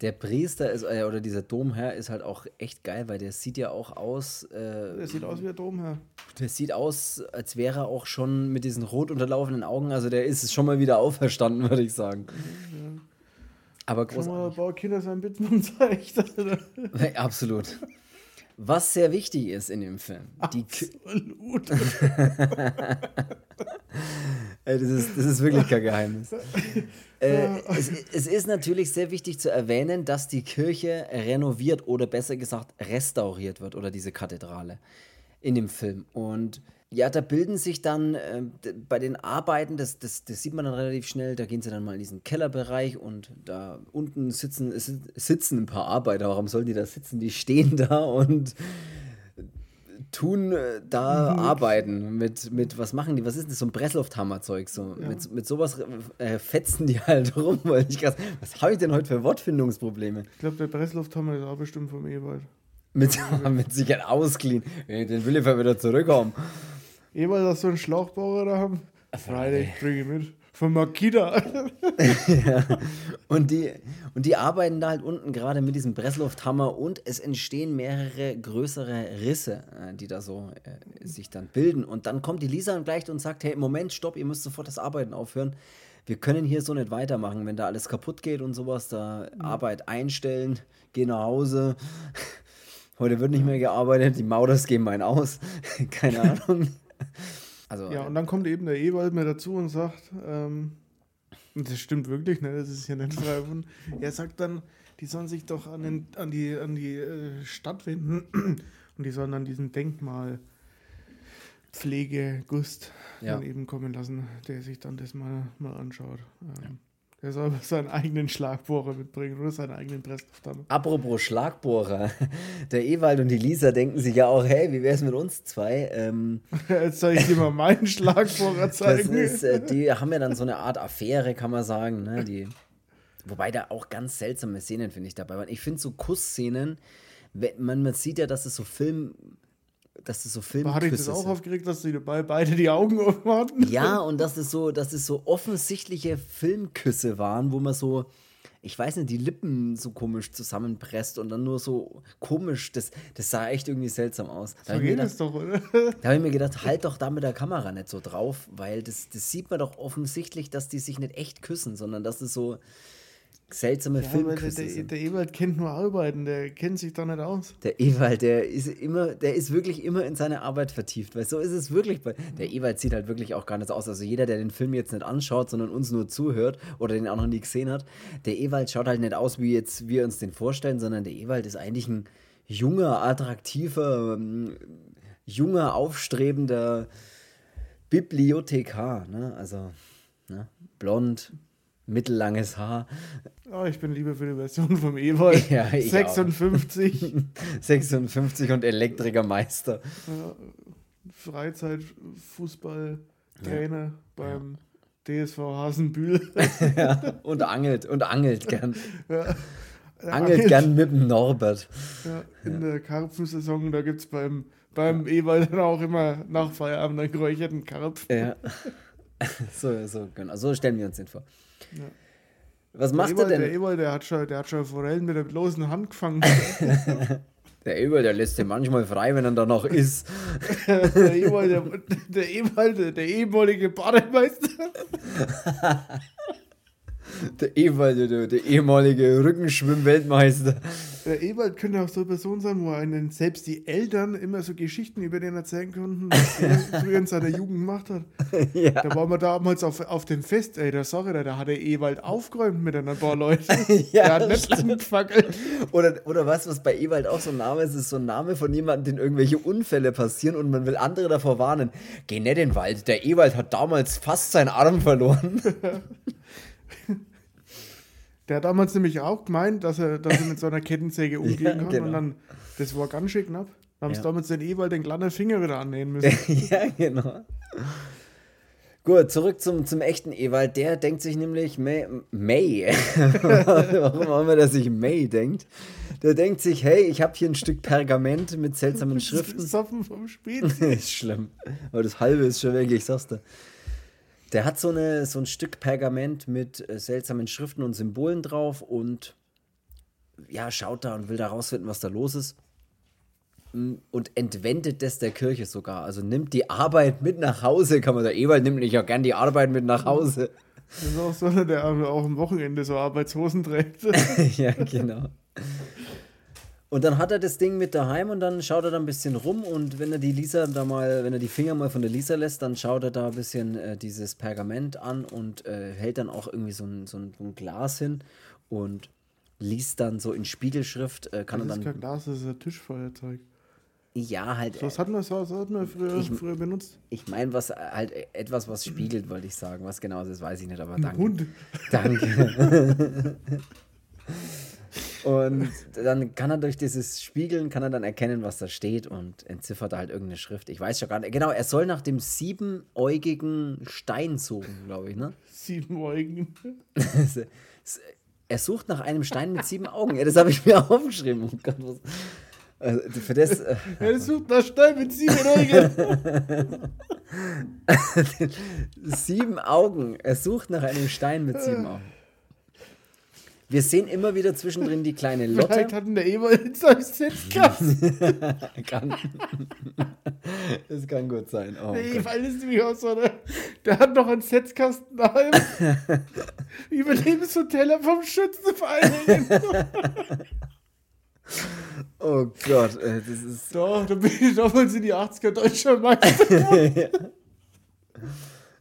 Der Priester ist, äh, oder dieser Domherr ist halt auch echt geil, weil der sieht ja auch aus, äh, Der sieht aus wie der Domherr. der sieht aus, als wäre er auch schon mit diesen rot unterlaufenden Augen, also der ist schon mal wieder auferstanden, würde ich sagen. Aber Schon mal ein großartig. paar Kinder sein Bittmann zeigt. Alter. Absolut. Was sehr wichtig ist in dem Film. Die Absolut. Das, ist, das ist wirklich kein Geheimnis. Äh, es, es, ist natürlich sehr wichtig zu erwähnen, dass die Kirche renoviert oder besser gesagt restauriert wird oder diese Kathedrale in dem Film. Und ja, da bilden sich dann äh, bei den Arbeiten, das, das, das sieht man dann relativ schnell, da gehen sie dann mal in diesen Kellerbereich und da unten sitzen, sitzen ein paar Arbeiter. Warum sollen die da sitzen? Die stehen da und tun äh, da mhm. arbeiten mit, mit, was machen die? Was ist das? So ein Presslufthammer-Zeug. So. Ja. Mit, mit sowas äh, fetzen die halt rum, weil ich grad, was habe ich denn heute für Wortfindungsprobleme? Ich glaube, der Presslufthammer ist auch bestimmt vom Ewald. Mit, mit sich ein ausgeliehen. Den will ich wieder zurückhaben. Ewald hast du einen Schlauchbauer da haben? Friday, bring ihn mit. Von Makita. ja. und, die, und die arbeiten da halt unten gerade mit diesem Presslufthammer und es entstehen mehrere größere Risse, äh, die da so äh, sich dann bilden. Und dann kommt die Lisa gleich und sagt: Hey, Moment, stopp, ihr müsst sofort das Arbeiten aufhören. Wir können hier so nicht weitermachen, wenn da alles kaputt geht und sowas. Da mhm. Arbeit einstellen, geh nach Hause. Heute wird nicht mehr gearbeitet, die Mauders geben einen aus. Keine Ahnung. Also, ja, und dann kommt eben der Ewald mir dazu und sagt, ähm, das stimmt wirklich, ne, das ist ja nicht frei Er sagt dann, die sollen sich doch an, den, an die, an die äh, Stadt wenden und die sollen dann diesen Denkmal Pflegegust ja. eben kommen lassen, der sich dann das mal, mal anschaut. Ähm, ja. Der soll seinen eigenen Schlagbohrer mitbringen oder seinen eigenen Presslufthammer. Apropos Schlagbohrer. Der Ewald und die Lisa denken sich ja auch, hey, wie wäre es mit uns zwei? Ähm, Jetzt soll ich dir mal meinen Schlagbohrer zeigen. Ist, äh, die haben ja dann so eine Art Affäre, kann man sagen. Ne? Die, wobei da auch ganz seltsame Szenen, finde ich, dabei waren. Ich finde so Kussszenen, man, man sieht ja, dass es so Film dass es so Filmküsse Hatte ich das auch aufgeregt, dass sie beide die Augen offen hatten? Ja, und dass es so, dass es so offensichtliche Filmküsse waren, wo man so, ich weiß nicht, die Lippen so komisch zusammenpresst und dann nur so komisch, das, das sah echt irgendwie seltsam aus. Da so geht es doch, oder? Da habe ich mir gedacht, halt doch da mit der Kamera nicht so drauf, weil das, das sieht man doch offensichtlich, dass die sich nicht echt küssen, sondern dass es so seltsame ja, Filmküsse der, der, Ewald kennt nur Arbeiten, der kennt sich da nicht aus. Der Ewald, der ist immer, der ist wirklich immer in seine Arbeit vertieft, weil so ist es wirklich. Bei, der Ewald sieht halt wirklich auch gar nicht aus. Also jeder, der den Film jetzt nicht anschaut, sondern uns nur zuhört oder den auch noch nie gesehen hat, der Ewald schaut halt nicht aus, wie jetzt wir uns den vorstellen, sondern der Ewald ist eigentlich ein junger, attraktiver, ähm, junger, aufstrebender Bibliothekar. Ne? Also ne? blond, mittellanges Haar. Oh, ich bin lieber für die Version vom Ewald. Ja, 56. 56 und Elektrikermeister. Ja, Freizeit, Fußball, Trainer ja. beim DSV Hasenbühl. ja, und angelt, und angelt gern. Ja. Angelt, angelt, gern mit dem Norbert. Ja, in der Karpfensaison, da gibt es beim, beim Ewald dann auch immer nach Feierabend einen geräucherten Karpf. Ja. So, so, genau. So stellen wir uns den vor. Ja. Was der macht Eberl, er denn? Der Eberl, der hat schon, der hat schon Forellen mit der bloßen Hand gefangen. der Eberl, der lässt den manchmal frei, wenn er da noch ist. der Eberl, der, der, Eberl, der, der ehemalige Bademeister. der Ewald, der, ehemalige Rückenschwimm-Weltmeister. Der Ewald könnte auch so eine Person sein, wo einen selbst die Eltern immer so Geschichten über den erzählen konnten, was er früher in seiner Jugend gemacht hat. Ja. Da waren wir damals auf, auf dem Fest, ey, da sag ich, da hat der Ewald aufgeräumt mit ein paar Leuten. ja, der hat nicht gefackelt. Oder, oder was, was bei Ewald auch so ein Name ist, ist so ein Name von jemandem, den irgendwelche Unfälle passieren und man will andere davor warnen. Geh nicht in den Wald, der Ewald hat damals fast seinen Arm verloren. Der hat damals nämlich auch gemeint, dass er, dass er mit so einer Kettensäge umgehen ja, kann. Genau. Und dann, das war ganz schön knapp. Da haben ja. sie damals den Ewald den kleinen Finger wieder annähen müssen. ja, genau. Gut, zurück zum, zum echten Ewald. Der denkt sich nämlich May. May. Warum auch immer der sich May denkt. Der denkt sich, hey, ich habe hier ein Stück Pergament mit seltsamen Schriften. Soffen vom Spiel. ist schlimm. Aber das halbe ist schon weg, ich sag's dir. Der hat so, eine, so ein Stück Pergament mit äh, seltsamen Schriften und Symbolen drauf und ja, schaut da und will da rausfinden, was da los ist. Mm, und entwendet das der Kirche sogar. Also nimmt die Arbeit mit nach Hause, kann man da Ewald nimmt nicht auch gern die Arbeit mit nach Hause. Das ist auch so einer, der auch am Wochenende so Arbeitshosen trägt. ja, genau. Und dann hat er das Ding mit daheim und dann schaut er da ein bisschen rum und wenn er die Lisa da mal, wenn er die Finger mal von der Lisa lässt, dann schaut er da ein bisschen äh, dieses Pergament an und äh, hält dann auch irgendwie so ein, so, ein, so ein Glas hin und liest dann so in Spiegelschrift, äh, kann Das er ist dann. kein Glas, das ist ein Tischfeuerzeug. Ja, halt. So, was hat man, so, so hat man früher, Ich- früher benutzt? Ich meine, was halt äh, etwas, was spiegelt, wollte ich sagen. Was genau das ist, weiß ich nicht, aber Ein danke. Hund. Danke. und dann kann er durch dieses Spiegeln, kann er dann erkennen, was da steht und entziffert halt irgendeine Schrift. Ich weiß schon gar nicht. Genau, er soll nach dem siebenäugigen Stein suchen, glaube ich, ne? Siebenäugigen. er sucht nach einem Stein mit sieben Augen. Ja, das habe ich mir aufgeschrieben. Oh Gott, was, also für das, äh, Er sucht nach Stein mit Siebenäugigen. sieben Augen. Er sucht nach einem Stein mit sieben Augen. Wir sehen immer wieder zwischendrin die kleine Lotte. Vielleicht hatten der Ewald in seinem Setzkasten. kann. Das kann gut sein. Oh, Der. Ewald ist nämlich auch so, der, der hat noch einen Setzkasten daheim. Überlebenshoteller vom Schützenverein oh Gott, äh, das ist. So, da bin ich damals in die 80er deutscher Meister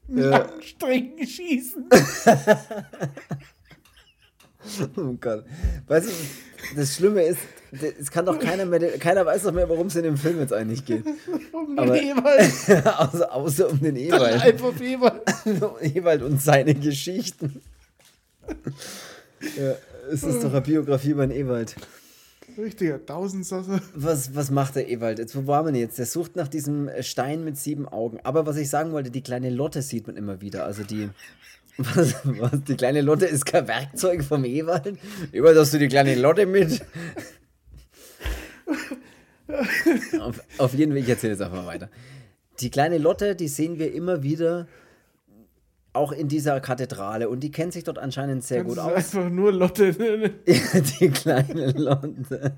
mit Ja. langen Strecken schießen. Oh Gott. Weißt du, das Schlimme ist, es kann doch keiner mehr, keiner weiß doch mehr, worum es in dem Film jetzt eigentlich geht. Um Aber- den Ewald. außer, außer um den Ewald. Einfach Ewald. Ewald und seine Geschichten. Ja, es ist doch eine Biografie über den Ewald. Richtiger Tausendsasser. Was, was macht der Ewald? Jetzt, wo wir denn jetzt? Der sucht nach diesem Stein mit sieben Augen. Aber was ich sagen wollte, die kleine Lotte sieht man immer wieder. Also die. Was, was, die kleine Lotte ist kein Werkzeug vom Ewald? Ewald, hast du die kleine Lotte mit? auf, auf jeden Fall, ich erzähle jetzt einfach mal weiter. Die kleine Lotte, die sehen wir immer wieder auch in dieser Kathedrale und die kennt sich dort anscheinend sehr Das gut ist aus. einfach nur Lotte. ne? die kleine Lotte.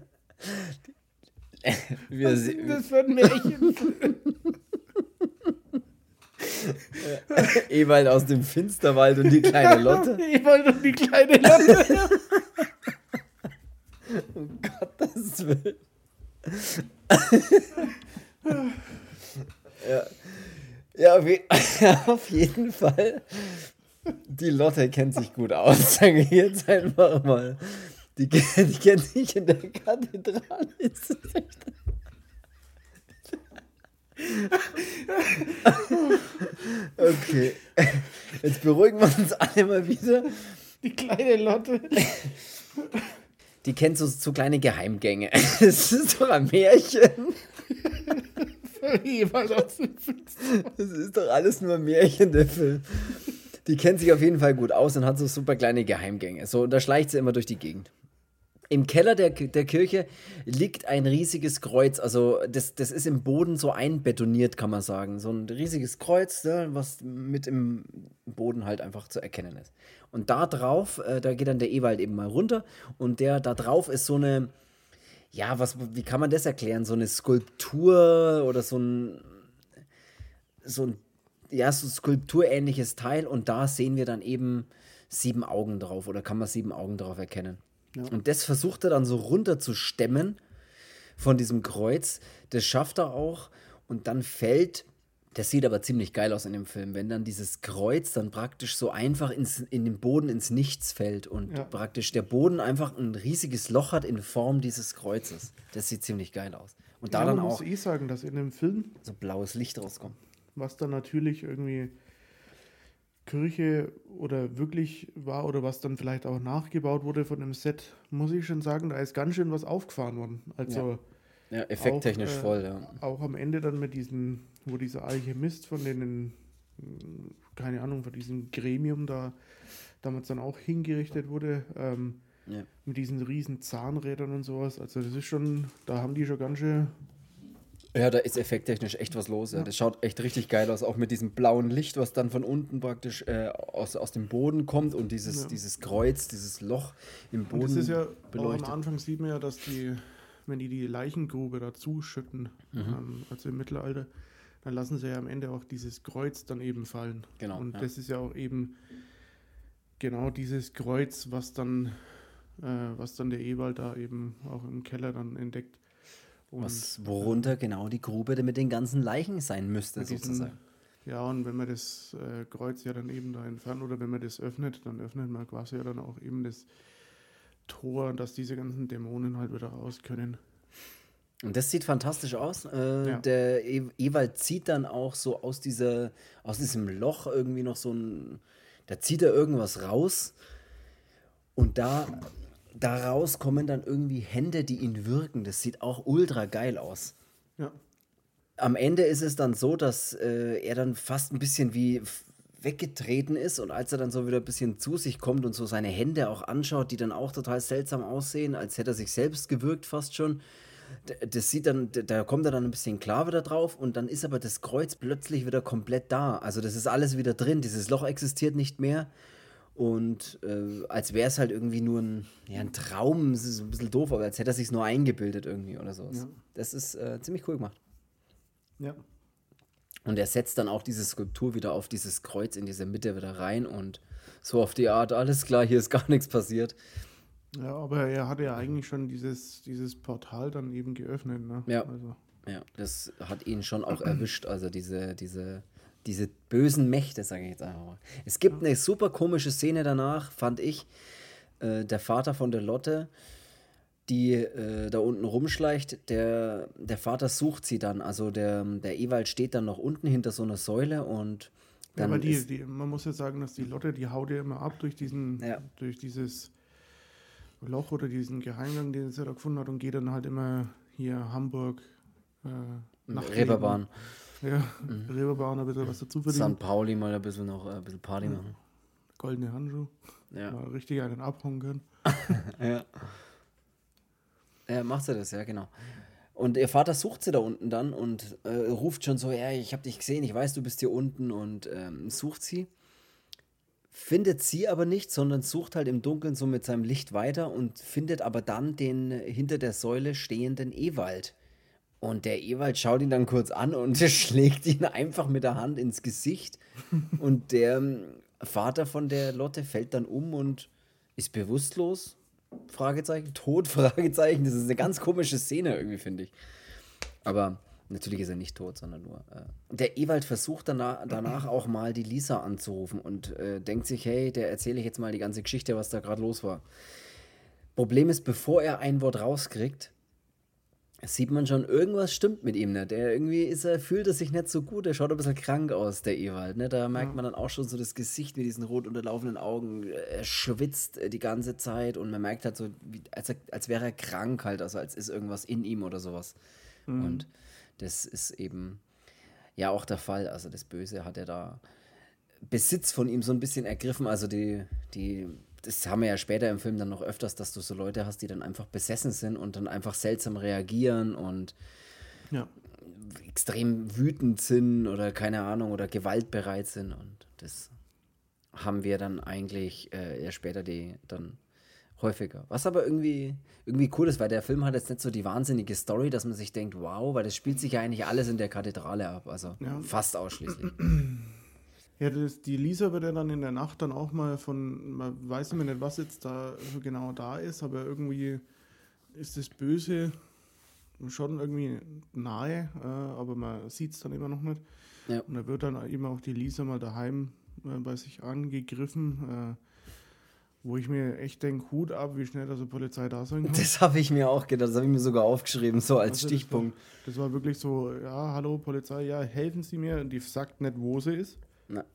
Wir, Das wird ein Märchen. Ewald aus dem Finsterwald und die kleine Lotte. Ewald und die kleine Lotte. Gottes Willen. ja. Ja, auf, je auf jeden Fall. Die Lotte kennt sich gut aus, sage ich jetzt einfach mal. Die, die kennt sich in der Kathedrale. Ist das echt- Okay. Jetzt beruhigen wir uns alle mal wieder. Die kleine Lotte. Die kennt so, so kleine Geheimgänge. Das ist doch ein Märchen. Das ist doch alles nur ein Märchen, der Film. Die kennt sich auf jeden Fall gut aus und hat so super kleine Geheimgänge. So, da schleicht sie immer durch die Gegend. Im Keller der, der Kirche liegt ein riesiges Kreuz. Also, das, das ist im Boden so einbetoniert, kann man sagen. So ein riesiges Kreuz, ne, was mit im Boden halt einfach zu erkennen ist. Und da drauf, äh, da geht dann der Ewald eben mal runter. Und der da drauf ist so eine, ja, was, wie kann man das erklären? So eine Skulptur oder so ein, so ein, ja, so ein skulpturähnliches Teil. Und da sehen wir dann eben sieben Augen drauf oder kann man sieben Augen drauf erkennen. Und das versucht er dann so runter zu stemmen von diesem Kreuz. Das schafft er auch. Und dann fällt, das sieht aber ziemlich geil aus in dem Film, wenn dann dieses Kreuz dann praktisch so einfach ins, in den Boden ins Nichts fällt und Ja. praktisch der Boden einfach ein riesiges Loch hat in Form dieses Kreuzes. Das sieht ziemlich geil aus. Und da Ja, dann man auch muss eh sagen, dass in dem Film, so blaues Licht rauskommt. was dann natürlich irgendwie Kirche oder wirklich war oder was dann vielleicht auch nachgebaut wurde von dem Set, muss ich schon sagen, da ist ganz schön was aufgefahren worden. Also Ja, effekttechnisch Auch, äh, voll, ja. auch am Ende dann mit diesem, wo dieser Alchemist von denen, mh, keine Ahnung, von diesem Gremium da damals dann auch hingerichtet wurde, ähm, Ja. mit diesen riesen Zahnrädern und sowas. Also das ist schon, da haben die schon ganz schön, Ja, da ist effekttechnisch echt was los. Ja. Das schaut echt richtig geil aus, auch mit diesem blauen Licht, was dann von unten praktisch äh, aus, aus dem Boden kommt und dieses, Ja. dieses Kreuz, dieses Loch im und Boden das ist ja, beleuchtet. am Anfang sieht man ja, dass die, wenn die die Leichengrube dazu schütten, Mhm. ähm, also im Mittelalter, dann lassen sie ja am Ende auch dieses Kreuz dann eben fallen. Genau, Und ja. das ist ja auch eben genau dieses Kreuz, was dann äh, was dann der Ewald da eben auch im Keller dann entdeckt. Und, was, worunter genau die Grube mit den ganzen Leichen sein müsste, sozusagen. ja, und wenn man das äh, Kreuz ja dann eben da entfernt oder wenn man das öffnet, dann öffnet man quasi ja dann auch eben das Tor, dass diese ganzen Dämonen halt wieder raus können. Und das sieht fantastisch aus. Äh, ja. Der e Ewald zieht dann auch so aus, dieser, aus diesem Loch irgendwie noch so ein. Da zieht er irgendwas raus. Und da daraus kommen dann irgendwie Hände, die ihn wirken. Das sieht auch ultra geil aus. Ja. Am Ende ist es dann so, dass äh, er dann fast ein bisschen wie weggetreten ist und als er dann so wieder ein bisschen zu sich kommt und so seine Hände auch anschaut, die dann auch total seltsam aussehen, als hätte er sich selbst gewirkt fast schon. Das sieht dann, da kommt er dann ein bisschen klar wieder drauf und dann ist aber das Kreuz plötzlich wieder komplett da. Also das ist alles wieder drin, dieses Loch existiert nicht mehr und äh, als wäre es halt irgendwie nur ein, ja, ein Traum, das ist ein bisschen doof, aber als hätte er sich nur eingebildet irgendwie oder so. Ja. Das ist äh, ziemlich cool gemacht. Ja. Und er setzt dann auch diese Skulptur wieder auf dieses Kreuz in diese Mitte wieder rein und so auf die Art, alles klar, hier ist gar nichts passiert. Ja, aber er hatte ja eigentlich schon dieses, dieses Portal dann eben geöffnet. Ne? Ja. Also. ja, das hat ihn schon auch erwischt, also diese, diese diese bösen Mächte, sage ich jetzt einfach mal. Es gibt eine super komische Szene danach, fand ich. Äh, der Vater von der Lotte, die äh, da unten rumschleicht, der, der Vater sucht sie dann. Also der, der Ewald steht dann noch unten hinter so einer Säule und dann. Ja, aber die, die, man muss ja sagen, dass die Lotte, die haut ja immer ab durch diesen, ja. durch dieses Loch oder diesen Geheimgang, den sie da gefunden hat und geht dann halt immer hier Hamburg äh, nach Reeperbahn. Ja, mhm. Reeperbahn ein bisschen was dazu verdienen. St. Pauli mal ein bisschen noch äh, ein bisschen Party machen. Goldene Handschuhe. Ja. Mal richtig einen abhauen können. ja. Ja, macht sie das, ja, genau. Und ihr Vater sucht sie da unten dann und äh, ruft schon so, ja, ich habe dich gesehen, ich weiß, du bist hier unten und ähm, sucht sie. Findet sie aber nicht, sondern sucht halt im Dunkeln so mit seinem Licht weiter und findet aber dann den hinter der Säule stehenden Ewald. Und der Ewald schaut ihn dann kurz an und schlägt ihn einfach mit der Hand ins Gesicht. Und der ähm, Vater von der Lotte fällt dann um und ist bewusstlos. Fragezeichen, tot, Fragezeichen. Das ist eine ganz komische Szene irgendwie, finde ich. Aber natürlich ist er nicht tot, sondern nur. Äh, der Ewald versucht danach, danach auch mal die Lisa anzurufen und äh, denkt sich, hey, der erzähle ich jetzt mal die ganze Geschichte, was da gerade los war. Problem ist, bevor er ein Wort rauskriegt, sieht man schon, irgendwas stimmt mit ihm nicht. Der irgendwie ist er, fühlt er sich nicht so gut, er schaut ein bisschen krank aus, der Ewald. Ne? Da merkt ja. man dann auch schon so das Gesicht mit diesen rot unterlaufenden Augen. Er schwitzt äh, die ganze Zeit und man merkt halt so, wie, als, er, als wäre er krank halt, also als ist irgendwas in ihm oder sowas. Mhm. Und das ist eben ja auch der Fall. Also das Böse hat er da Besitz von ihm so ein bisschen ergriffen. Also die, die das haben wir ja später im Film dann noch öfters, dass du so Leute hast, die dann einfach besessen sind und dann einfach seltsam reagieren und ja. extrem wütend sind oder keine Ahnung oder gewaltbereit sind und das haben wir dann eigentlich äh, eher später die dann häufiger. Was aber irgendwie, irgendwie cool ist, weil der Film hat jetzt nicht so die wahnsinnige Story, dass man sich denkt, wow, weil das spielt sich ja eigentlich alles in der Kathedrale ab, also ja. fast ausschließlich. Ja, das, die Lisa wird ja dann in der Nacht dann auch mal von, man weiß immer nicht, was jetzt da genau da ist, aber irgendwie ist das Böse schon irgendwie nahe, äh, aber man sieht es dann immer noch nicht. Ja. Und da wird dann eben auch die Lisa mal daheim äh, bei sich angegriffen, äh, wo ich mir echt denke, Hut ab, wie schnell da so Polizei da sein kann. Das habe ich mir auch gedacht, das habe ich mir sogar aufgeschrieben, so als also Stichpunkt. Das war, das war, wirklich so, ja, hallo Polizei, ja, helfen Sie mir. Und die sagt nicht, wo sie ist. Na.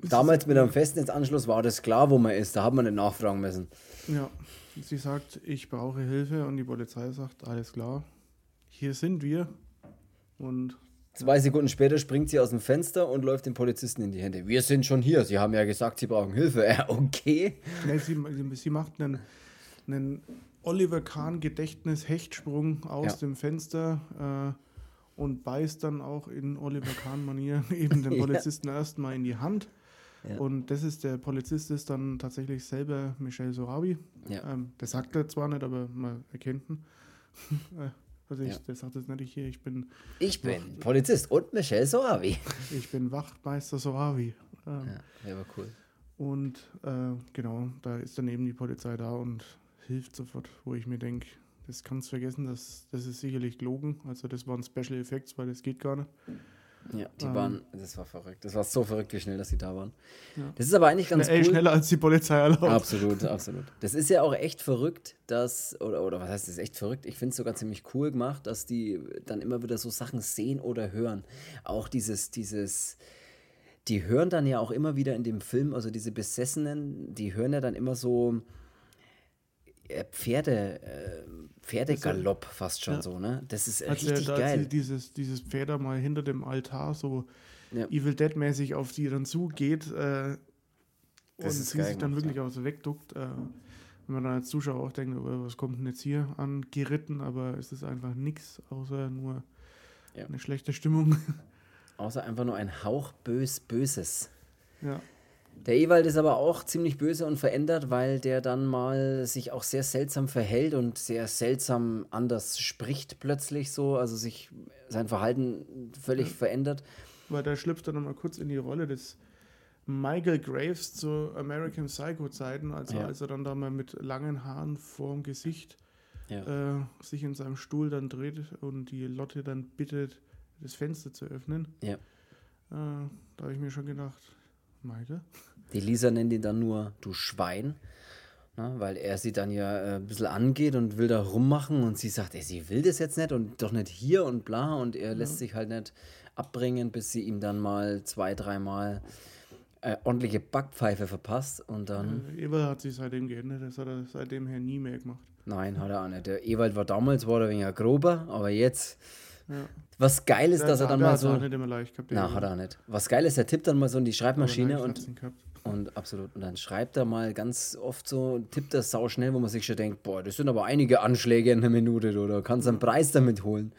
Damals mit einem Festnetzanschluss war das klar, wo man ist. Da hat man nicht nachfragen müssen. Ja, sie sagt, ich brauche Hilfe und die Polizei sagt, alles klar, hier sind wir. Und Zwei ja. Sekunden später springt sie aus dem Fenster und läuft den Polizisten in die Hände. Wir sind schon hier. Sie haben ja gesagt, Sie brauchen Hilfe. Ja, okay. Ja, sie, sie macht einen, einen Oliver Kahn Gedächtnis-Hechtsprung aus ja. dem Fenster. Äh, und beißt dann auch in Oliver Kahn-Manier eben den Polizisten ja. erstmal in die Hand. Ja. Und das ist der Polizist ist dann tatsächlich selber Michel Sorabi. Ja. Ähm, der sagt er zwar nicht, aber man erkennt ihn. Äh, also ich, der sagt jetzt nicht hier, ich bin. Ich bin Wach Polizist und Michel Sorabi. ich bin Wachtmeister Sorabi. Ähm, ja, der war cool. Und äh, genau, da ist dann eben die Polizei da und hilft sofort, wo ich mir denke, das kannst du vergessen, das, das ist sicherlich gelogen. Also das waren Special Effects, weil das geht gar nicht. Ja, die Ähm. waren, das war verrückt. Das war so verrückt, wie schnell, dass sie da waren. Ja. Das ist aber eigentlich ganz Ey, cool. schneller als die Polizei erlaubt. Absolut, absolut. Das ist ja auch echt verrückt, dass, oder, oder was heißt das, echt verrückt? Ich finde es sogar ziemlich cool gemacht, dass die dann immer wieder so Sachen sehen oder hören. Auch dieses, dieses, die hören dann ja auch immer wieder in dem Film, also diese Besessenen, die hören ja dann immer so Pferde, äh, Pferdegalopp fast schon Ja. so, ne? Das ist Als er richtig da geil. dieses, dieses Pferd da mal hinter dem Altar so Ja. Evil Dead-mäßig auf die dann zugeht äh, und sie sich dann wirklich auch so wegduckt. Äh, wenn man dann als Zuschauer auch denkt, oh, was kommt denn jetzt hier an geritten, aber es ist einfach nichts, außer nur Ja. eine schlechte Stimmung. Außer einfach nur ein Hauch bös Böses. ja. Der Ewald ist aber auch ziemlich böse und verändert, weil der dann mal sich auch sehr seltsam verhält und sehr seltsam anders spricht plötzlich so, also sich sein Verhalten völlig verändert. Weil da schlüpft er nochmal kurz in die Rolle des Michael Graves zu American Psycho Zeiten, also Ja. als er dann da mal mit langen Haaren vorm Gesicht Ja. äh, sich in seinem Stuhl dann dreht und die Lotte dann bittet, das Fenster zu öffnen. Ja. Äh, da habe ich mir schon gedacht, Michael? Die Lisa nennt ihn dann nur du Schwein, ne, weil er sie dann ja äh, ein bisschen angeht und will da rummachen und sie sagt, ey, sie will das jetzt nicht und doch nicht hier und bla und er lässt sich halt nicht abbringen, bis sie ihm dann mal zwei, dreimal äh, ordentliche Backpfeife verpasst und dann... Äh, Eber hat sich seitdem geändert, das hat er seitdem her nie mehr gemacht. Nein, hat er auch nicht. Der Ewald war damals, war er weniger grober, aber jetzt. Ja. Was geil ist, dass er dann der mal hat's auch so. nicht immer leicht gehabt. Na, hat er auch nicht. Was geil ist, er tippt dann mal so in die Schreibmaschine und, Gehabt. Und absolut. Und dann schreibt er mal ganz oft so, tippt er sau schnell, wo man sich schon denkt, boah, das sind aber einige Anschläge in einer Minute, da kannst du einen Preis damit holen.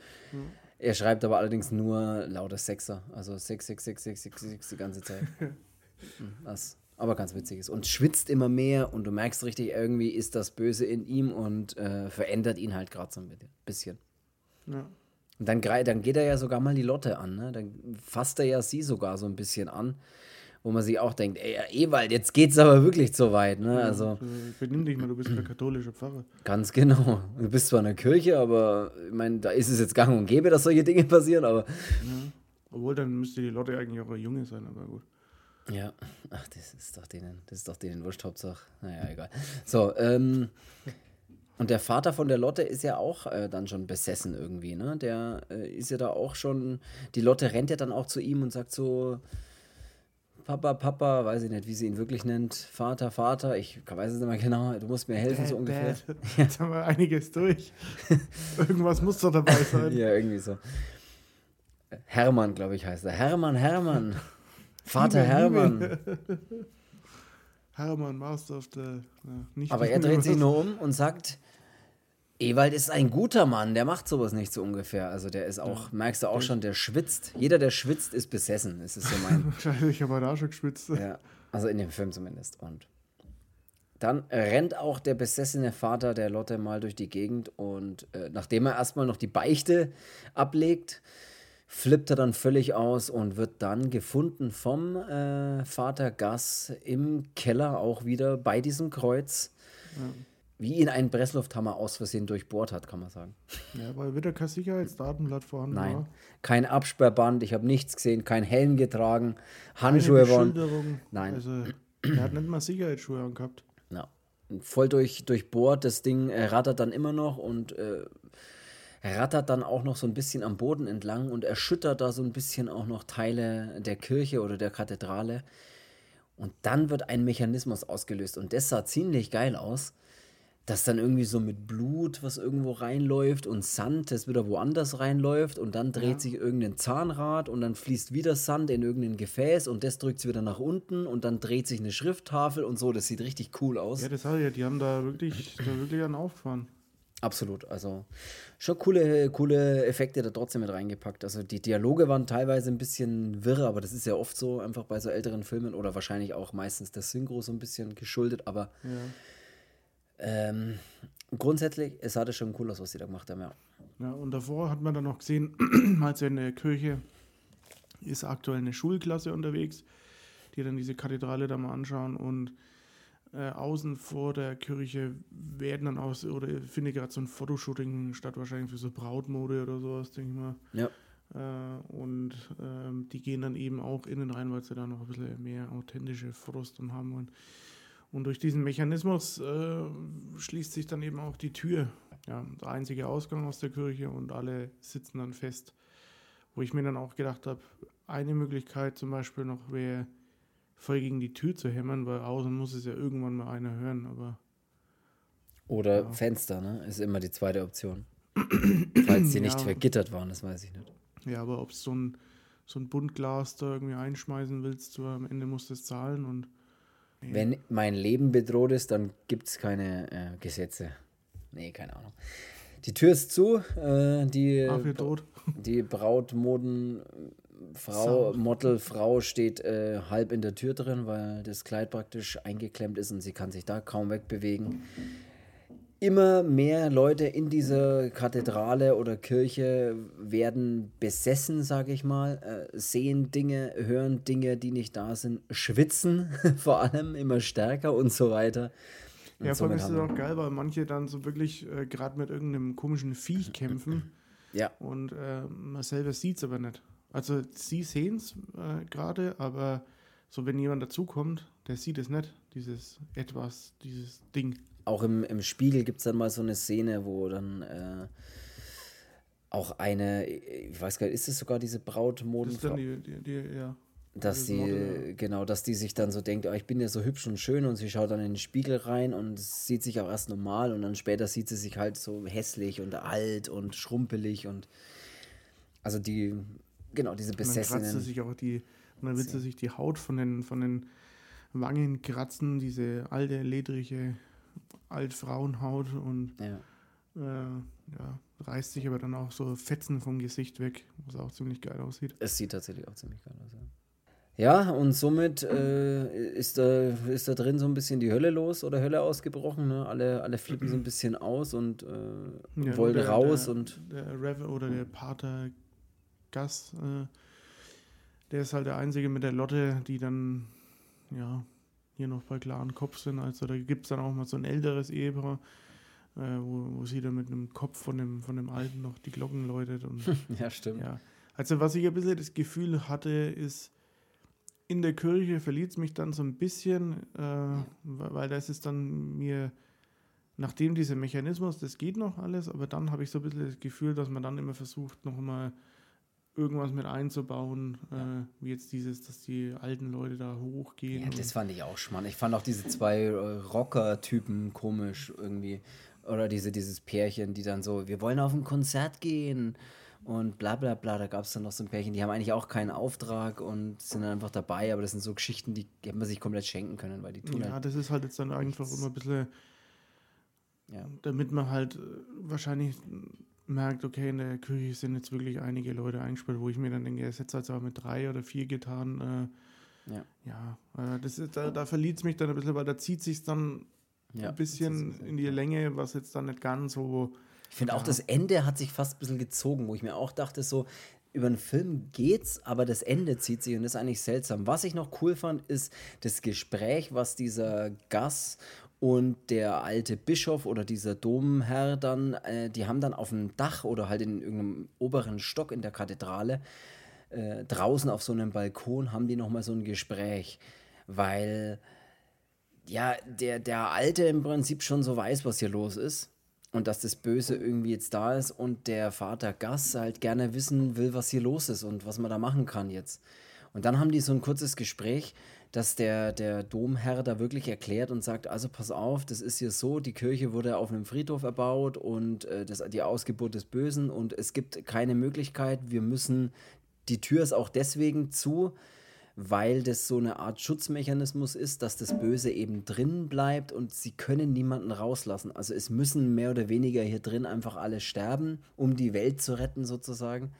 Er schreibt aber allerdings nur lauter Sechser, also 6, 6, 6, 6, 6, 6 die ganze Zeit. Hm, Was aber ganz witzig ist. Und schwitzt immer mehr und du merkst richtig, irgendwie ist das Böse in ihm und äh, verändert ihn halt gerade so ein bisschen. Ja. Und dann, dann geht er ja sogar mal die Lotte an, ne? Dann fasst er ja sie sogar so ein bisschen an, wo man sich auch denkt, ey, Ewald, jetzt geht's aber wirklich zu weit, ne? Also Du, benimm dich mal, du bist der katholische Pfarrer. ganz genau. Du bist zwar in der Kirche, aber ich meine, da ist es jetzt gang und gäbe, dass solche Dinge passieren, aber Obwohl, dann müsste die Lotte eigentlich auch Junge sein, aber gut. ja, ach, das ist doch denen, das ist doch denen wurscht, Hauptsache. Naja, egal. So, ähm, und der Vater von der Lotte ist ja auch äh, dann schon besessen irgendwie, ne? Der äh, ist ja da auch schon, die Lotte rennt ja dann auch zu ihm und sagt so, Papa, Papa, weiß ich nicht, wie sie ihn wirklich nennt, Vater, Vater, ich weiß es nicht mehr genau, du musst mir helfen, so ungefähr. Dad. Jetzt haben wir einiges durch. Irgendwas muss doch dabei sein. Ja, irgendwie so. Hermann, glaube ich, heißt er. Hermann, Hermann. Vater Hermann. Hermann, Master of the... Ja, nicht Aber er dreht sich nur um und sagt, Ewald ist ein guter Mann, der macht sowas nicht so ungefähr. Also der ist auch, merkst du auch schon, der schwitzt. Jeder, der schwitzt, ist besessen. Ist so mein, Scheiße, ich habe da schon geschwitzt. ja, also in dem Film zumindest. Und dann rennt auch der besessene Vater der Lotte mal durch die Gegend und äh, nachdem er erstmal noch die Beichte ablegt, flippt er dann völlig aus und wird dann gefunden vom äh, Vater Gas im Keller auch wieder bei diesem Kreuz, wie ihn ein Presslufthammer aus Versehen durchbohrt hat, kann man sagen. Ja, weil wieder kein Sicherheitsdatenblatt vorhanden Nein, war. kein Absperrband, ich habe nichts gesehen, kein Helm getragen, Handschuhe waren. Nein. Also, er hat nicht mal Sicherheitsschuhe angehabt. Ja. Voll durch, durchbohrt, das Ding äh, rattert dann immer noch und äh, rattert dann auch noch so ein bisschen am Boden entlang und erschüttert da so ein bisschen auch noch Teile der Kirche oder der Kathedrale. Und dann wird ein Mechanismus ausgelöst und das sah ziemlich geil aus, dass dann irgendwie so mit Blut, was irgendwo reinläuft und Sand, das wieder woanders reinläuft und dann dreht Ja. sich irgendein Zahnrad und dann fließt wieder Sand in irgendein Gefäß und das drückt es wieder nach unten und dann dreht sich eine Schrifttafel und so. Das sieht richtig cool aus. Ja, das ich ja, die haben da wirklich, da wirklich einen aufgefahren. Absolut. Also schon coole, coole Effekte da trotzdem mit reingepackt. Also die Dialoge waren teilweise ein bisschen wirr, aber das ist ja oft so, einfach bei so älteren Filmen oder wahrscheinlich auch meistens der Synchro so ein bisschen geschuldet. Aber Ja. Ähm, grundsätzlich, es hatte schon cool aus, was sie da gemacht haben, ja. Ja, und davor hat man dann noch gesehen, also in der Kirche ist aktuell eine Schulklasse unterwegs, die dann diese Kathedrale da mal anschauen und äh, außen vor der Kirche werden dann aus, oder finde gerade so ein Fotoshooting statt, wahrscheinlich für so Brautmode oder sowas, denke ich mal. Ja. Äh, und ähm, die gehen dann eben auch innen rein, weil sie da noch ein bisschen mehr authentische Fotos dann haben wollen. Und durch diesen Mechanismus äh, schließt sich dann eben auch die Tür. Ja, der einzige Ausgang aus der Kirche und alle sitzen dann fest. Wo ich mir dann auch gedacht habe, eine Möglichkeit zum Beispiel noch wäre, voll gegen die Tür zu hämmern, weil außen muss es ja irgendwann mal einer hören, aber. Oder ja. Fenster, ne? Ist immer die zweite Option. Falls die nicht vergittert waren, das weiß ich nicht. Ja, aber ob so ein, so ein Buntglas da irgendwie einschmeißen willst, du am Ende musst du es zahlen und. Wenn mein Leben bedroht ist, dann gibt es keine äh, Gesetze. Nee, keine Ahnung. Die Tür ist zu. Äh, die, die Brautmoden Frau, Modelfrau steht äh, halb in der Tür drin, weil das Kleid praktisch eingeklemmt ist und sie kann sich da kaum wegbewegen. Immer mehr Leute in dieser Kathedrale oder Kirche werden besessen, sage ich mal, äh, sehen Dinge, hören Dinge, die nicht da sind, schwitzen vor allem immer stärker und so weiter. Und ja, vor allem ist es auch geil, weil manche dann so wirklich äh, gerade mit irgendeinem komischen Viech kämpfen. Ja. Und äh, man selber sieht es aber nicht. Also sie sehen es äh, gerade, aber so wenn jemand dazukommt, der sieht es nicht, dieses etwas, dieses Ding. Auch im, im Spiegel gibt es dann mal so eine Szene, wo dann äh, auch eine, ich weiß gar nicht, ist es sogar diese Brautmodenfrau? Das ist dann die, die, die ja. Dass sie, Model, ja. genau, dass die sich dann so denkt, oh, ich bin ja so hübsch und schön und sie schaut dann in den Spiegel rein und sieht sich auch erst normal und dann später sieht sie sich halt so hässlich und alt und schrumpelig und also die Genau, diese Besessenen. Man kratzt sich auch die, man will sich die Haut von den, von den Wangen kratzen, diese alte, ledrige Altfrauenhaut und ja. Äh, ja, reißt sich aber dann auch so Fetzen vom Gesicht weg, was auch ziemlich geil aussieht. Es sieht tatsächlich auch ziemlich geil aus, ja. Ja, und somit äh, ist, da, ist da drin so ein bisschen die Hölle los oder Hölle ausgebrochen. Ne? Alle, alle flippen so ein bisschen aus und äh, ja, wollen der, raus. Der, und der Rev oder der Pater Gas, äh, der ist halt der Einzige mit der Lotte, die dann, ja, hier noch bei klaren Kopf sind. Also da gibt es dann auch mal so ein älteres Ehepaar, äh, wo, wo sie dann mit einem Kopf von dem, von dem Alten noch die Glocken läutet. Und, ja, stimmt. Ja. Also was ich ein bisschen das Gefühl hatte, ist, in der Kirche verliert es mich dann so ein bisschen, äh, weil das ist dann mir, nachdem dieser Mechanismus, das geht noch alles, aber dann habe ich so ein bisschen das Gefühl, dass man dann immer versucht, noch mal irgendwas mit einzubauen, ja. äh, wie jetzt dieses, dass die alten Leute da hochgehen. Ja, das fand ich auch schmarrn. Ich fand auch diese zwei äh, Rocker-Typen komisch irgendwie. Oder diese, dieses Pärchen, die dann so, wir wollen auf ein Konzert gehen und bla bla bla. Da gab es dann noch so ein Pärchen, die haben eigentlich auch keinen Auftrag und sind dann einfach dabei, aber das sind so Geschichten, die, die hätte man sich komplett schenken können, weil die tun Ja, halt das ist halt jetzt dann einfach immer ein bisschen, ja. damit man halt äh, wahrscheinlich merkt, okay, in der Küche sind jetzt wirklich einige Leute eingesperrt, wo ich mir dann denke, er setzt jetzt aber mit drei oder vier Gitarren. Äh, ja. Ja, äh, das ist, da, da verliert es mich dann ein bisschen, weil da zieht sich dann ja, ein bisschen in die Länge, was jetzt dann nicht ganz so. Ich finde ja. auch das Ende hat sich fast ein bisschen gezogen, wo ich mir auch dachte, so, über einen Film geht's, aber das Ende zieht sich und das ist eigentlich seltsam. Was ich noch cool fand, ist das Gespräch, was dieser Gas und der alte Bischof oder dieser Domherr dann, äh, die haben dann auf dem Dach oder halt in irgendeinem oberen Stock in der Kathedrale äh, draußen auf so einem Balkon haben die nochmal so ein Gespräch, weil ja, der, der Alte im Prinzip schon so weiß, was hier los ist und dass das Böse irgendwie jetzt da ist und der Vater Gas halt gerne wissen will, was hier los ist und was man da machen kann jetzt. Und dann haben die so ein kurzes Gespräch, dass der, der Domherr da wirklich erklärt und sagt, also pass auf, das ist hier so, die Kirche wurde auf einem Friedhof erbaut und äh, das, die Ausgeburt des Bösen und es gibt keine Möglichkeit, wir müssen, die Tür ist auch deswegen zu, weil das so eine Art Schutzmechanismus ist, dass das Böse eben drin bleibt und sie können niemanden rauslassen. Also es müssen mehr oder weniger hier drin einfach alle sterben, um die Welt zu retten sozusagen.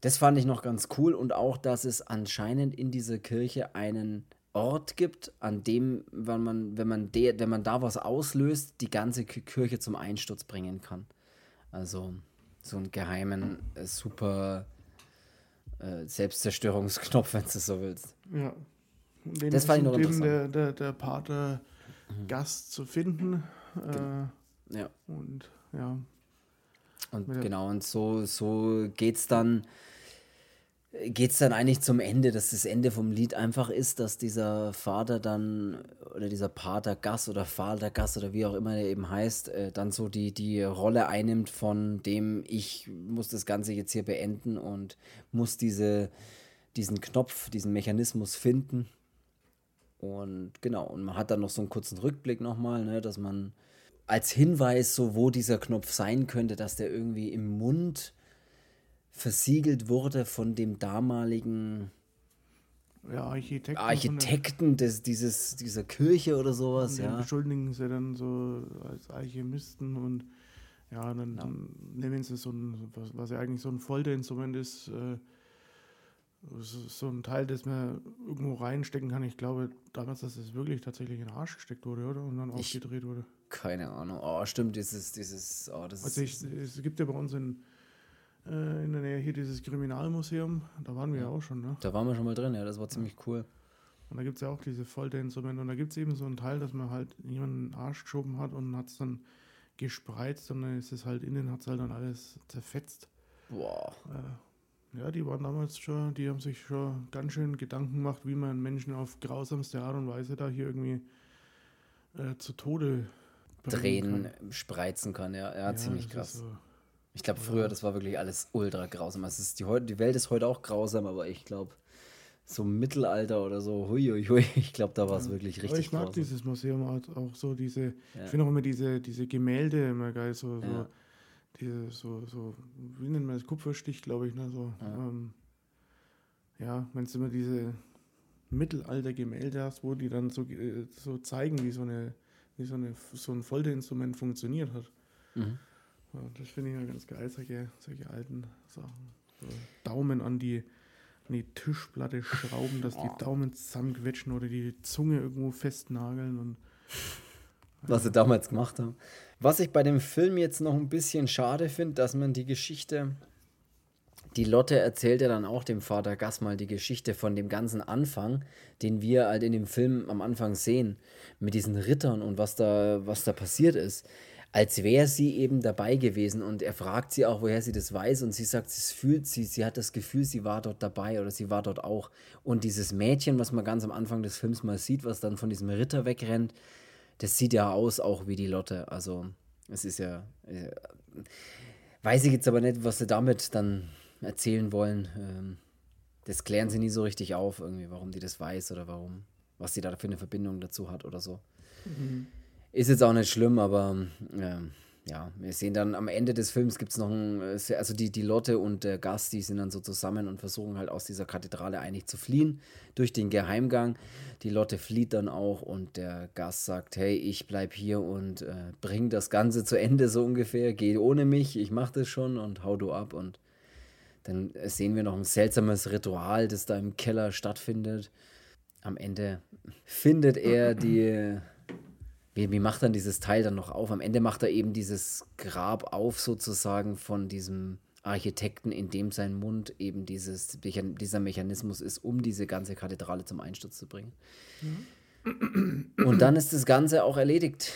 Das fand ich noch ganz cool und auch, dass es anscheinend in dieser Kirche einen Ort gibt, an dem, wenn man, wenn man, de, wenn man da was auslöst, die ganze Kirche zum Einsturz bringen kann. Also so einen geheimen, äh, super äh, Selbstzerstörungsknopf, wenn du so willst. Ja. Den Das fand ich noch interessant. der, der, der Pater Gast zu finden. Äh, Ja. und ja, Und der- genau, und so, so geht's dann, geht's dann eigentlich zum Ende, dass das Ende vom Lied einfach ist, dass dieser Vater dann, oder dieser Pater Gas oder Vater Gas oder wie auch immer er eben heißt, äh, dann so die, die Rolle einnimmt von dem, ich muss das Ganze jetzt hier beenden und muss diese, diesen Knopf, diesen Mechanismus finden. Und genau, und man hat dann noch so einen kurzen Rückblick nochmal, ne, dass man als Hinweis, so wo dieser Knopf sein könnte, dass der irgendwie im Mund versiegelt wurde von dem damaligen ja Architekten. Architekten des, dieses, dieser Kirche oder sowas, Den ja. beschuldigen sie dann so als Alchemisten und ja, dann, dann nehmen sie so ein, was, was ja eigentlich so ein Folterinstrument ist, äh, so, so ein Teil, das man irgendwo reinstecken kann. Ich glaube damals, dass es wirklich tatsächlich in den Arsch gesteckt wurde, oder? Und dann Ich- aufgedreht wurde. Keine Ahnung. Oh, stimmt, dieses, dieses, oh, das Also ich, es gibt ja bei uns in, äh, in der Nähe hier dieses Kriminalmuseum, da waren wir ja auch schon, ne? Da waren wir schon mal drin, ja, das war ziemlich cool. Und da gibt es ja auch diese Folterinstrumente. Und da gibt es eben so einen Teil, dass man halt jemanden in den Arsch geschoben hat und hat es dann gespreizt und dann ist es halt innen, hat es halt dann alles zerfetzt. Boah. Äh, ja, die waren damals schon, die haben sich schon ganz schön Gedanken gemacht, wie man Menschen auf grausamste Art und Weise da hier irgendwie äh, zu Tode Drehen, kann. spreizen kann, ja, ja, ziemlich das krass. So, Ich glaube, früher, das war wirklich alles ultra grausam. Es ist die, die Welt ist heute auch grausam, aber ich glaube, so Mittelalter oder so, hui, hui, hui, ich glaube, da war es wirklich Aber richtig ich mag grausam. dieses Museum auch so, diese, Ja. ich finde auch immer diese, diese Gemälde immer geil, so, so, Ja. diese, so, so, wie nennt man das, Kupferstich, glaube ich, ne, so, Ja. ja, ähm, ja wenn du immer diese Mittelalter-Gemälde hast, wo die dann so, äh, so zeigen, wie so eine, wie so eine, so ein Folterinstrument funktioniert hat. Mhm. Ja, das finde ich ja ganz geil, solche, solche alten Sachen. So Daumen an die, an die Tischplatte schrauben, dass die Daumen zusammenquetschen oder die Zunge irgendwo festnageln und was sie damals gemacht haben. Was ich bei dem Film jetzt noch ein bisschen schade finde, dass man die Geschichte, die Lotte erzählt ja dann auch dem Vater Gass mal die Geschichte von dem ganzen Anfang, den wir halt in dem Film am Anfang sehen, mit diesen Rittern und was da, was da passiert ist, als wäre sie eben dabei gewesen und er fragt sie auch, woher sie das weiß und sie sagt, sie fühlt sie, sie hat das Gefühl, sie war dort dabei oder sie war dort auch. Und dieses Mädchen, was man ganz am Anfang des Films mal sieht, was dann von diesem Ritter wegrennt, das sieht ja aus auch wie die Lotte. Also es ist ja, äh, weiß ich jetzt aber nicht, was sie damit dann erzählen wollen. Ähm, das klären sie nie so richtig auf, irgendwie, warum die das weiß oder warum, was sie da für eine Verbindung dazu hat oder so. Ist jetzt auch nicht schlimm, aber ähm, ja, wir sehen dann am Ende des Films gibt es noch ein, äh, also die, die Lotte und der Gast, die sind dann so zusammen und versuchen halt aus dieser Kathedrale eigentlich zu fliehen durch den Geheimgang. Die Lotte flieht dann auch und der Gast sagt, hey, ich bleib hier und äh, bring das Ganze zu Ende so ungefähr, geh ohne mich, ich mach das schon und hau du ab und dann sehen wir noch ein seltsames Ritual, das da im Keller stattfindet. Am Ende findet er die, wie, wie macht dann dieses Teil dann noch auf? Am Ende macht er eben dieses Grab auf, sozusagen, von diesem Architekten, in dem sein Mund eben dieses, dieser Mechanismus ist, um diese ganze Kathedrale zum Einsturz zu bringen. Und dann ist das Ganze auch erledigt.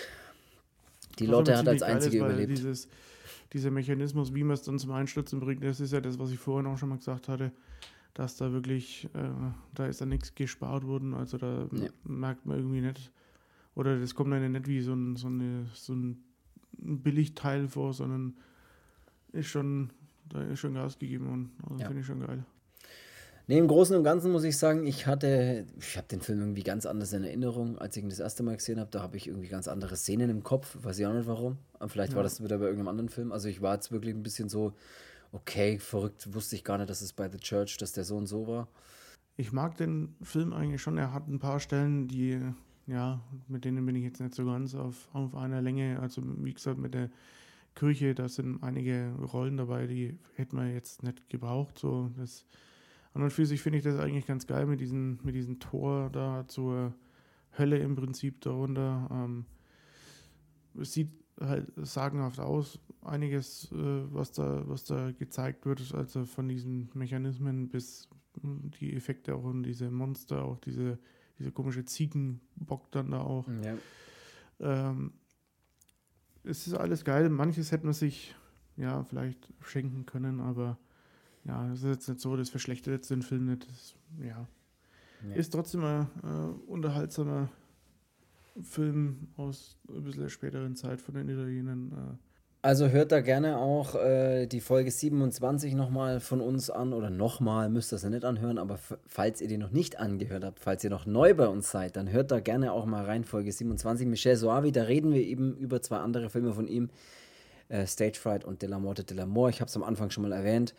Die Lotte hat als einzige überlebt. Dieses, dieser Mechanismus, wie man es dann zum Einstürzen bringt, das ist ja das, was ich vorhin auch schon mal gesagt hatte, dass da wirklich, äh, da ist da nichts gespart worden, also da Nee. merkt man irgendwie nicht, oder das kommt einem nicht wie so ein, so eine, so ein Billigteil vor, sondern ist schon, da ist schon Gas gegeben und also Ja. finde ich schon geil. Nee, im Großen und Ganzen muss ich sagen, ich hatte, ich habe den Film irgendwie ganz anders in Erinnerung, als ich ihn das erste Mal gesehen habe. Da habe ich irgendwie ganz andere Szenen im Kopf, weiß ich auch nicht warum. Vielleicht war Ja. das wieder bei irgendeinem anderen Film. Also ich war jetzt wirklich ein bisschen so, okay, verrückt, wusste ich gar nicht, dass es bei The Church, dass der so und so war. Ich mag den Film eigentlich schon. Er hat ein paar Stellen, die, ja, mit denen bin ich jetzt nicht so ganz auf, auf einer Länge. Also, wie gesagt, mit der Kirche, da sind einige Rollen dabei, die hätten wir jetzt nicht gebraucht. So, das, an und für sich finde ich das eigentlich ganz geil mit diesem mit diesem Tor da zur Hölle im Prinzip darunter. Ähm, es sieht halt sagenhaft aus. Einiges, äh, was, da, was da gezeigt wird, also von diesen Mechanismen bis die Effekte auch und diese Monster, auch diese dieser komische Ziegenbock dann da auch. Ja. Ähm, es ist alles geil. Manches hätte man sich ja vielleicht schenken können, aber ja, es ist jetzt nicht so, das verschlechtert jetzt den Film nicht. Das, ja. Nee. Ist trotzdem ein äh, unterhaltsamer Film aus ein bisschen der späteren Zeit von den Italienern. Äh, Also hört da gerne auch äh, die Folge 27 nochmal von uns an oder nochmal, müsst ihr es ja nicht anhören, aber falls ihr die noch nicht angehört habt, falls ihr noch neu bei uns seid, dann hört da gerne auch mal rein, Folge 27. Michel Soavi, da reden wir eben über zwei andere Filme von ihm, äh, Stage Fright und De la Morte de l'Amore. Ich habe es am Anfang schon mal erwähnt.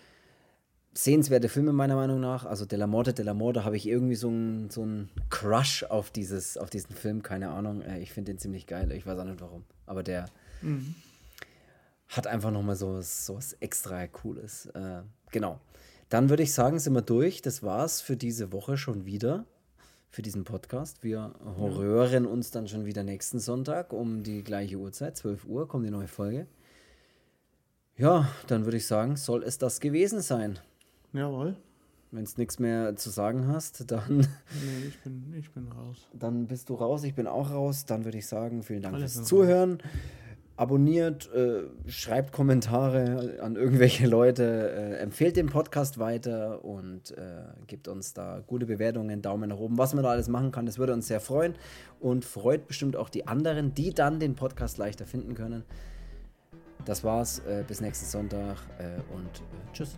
Sehenswerte Filme meiner Meinung nach. Also De la Morte de l'Amore, da habe ich irgendwie so einen so einen Crush auf, dieses, auf diesen Film, keine Ahnung. Äh, ich finde den ziemlich geil, ich weiß auch nicht warum. Aber der hat einfach nochmal so, was- so was extra Cooles. Äh, genau. Dann würde ich sagen, sind wir durch. Das war's für diese Woche schon wieder. Für diesen Podcast. Wir hören uns dann schon wieder nächsten Sonntag um die gleiche Uhrzeit, 12 Uhr, kommt die neue Folge. Ja, dann würde ich sagen, soll es das gewesen sein. Jawohl. Wenn es nichts mehr zu sagen hast, dann, Nee, ich bin, ich bin raus. dann bist du raus. Ich bin auch raus. Dann würde ich sagen, vielen Dank Alles fürs sind raus. Zuhören. Abonniert, äh, schreibt Kommentare an irgendwelche Leute, äh, empfehlt den Podcast weiter und äh, gibt uns da gute Bewertungen, Daumen nach oben, was man da alles machen kann. Das würde uns sehr freuen und freut bestimmt auch die anderen, die dann den Podcast leichter finden können. Das war's. Äh, bis nächsten Sonntag äh, und äh, tschüss.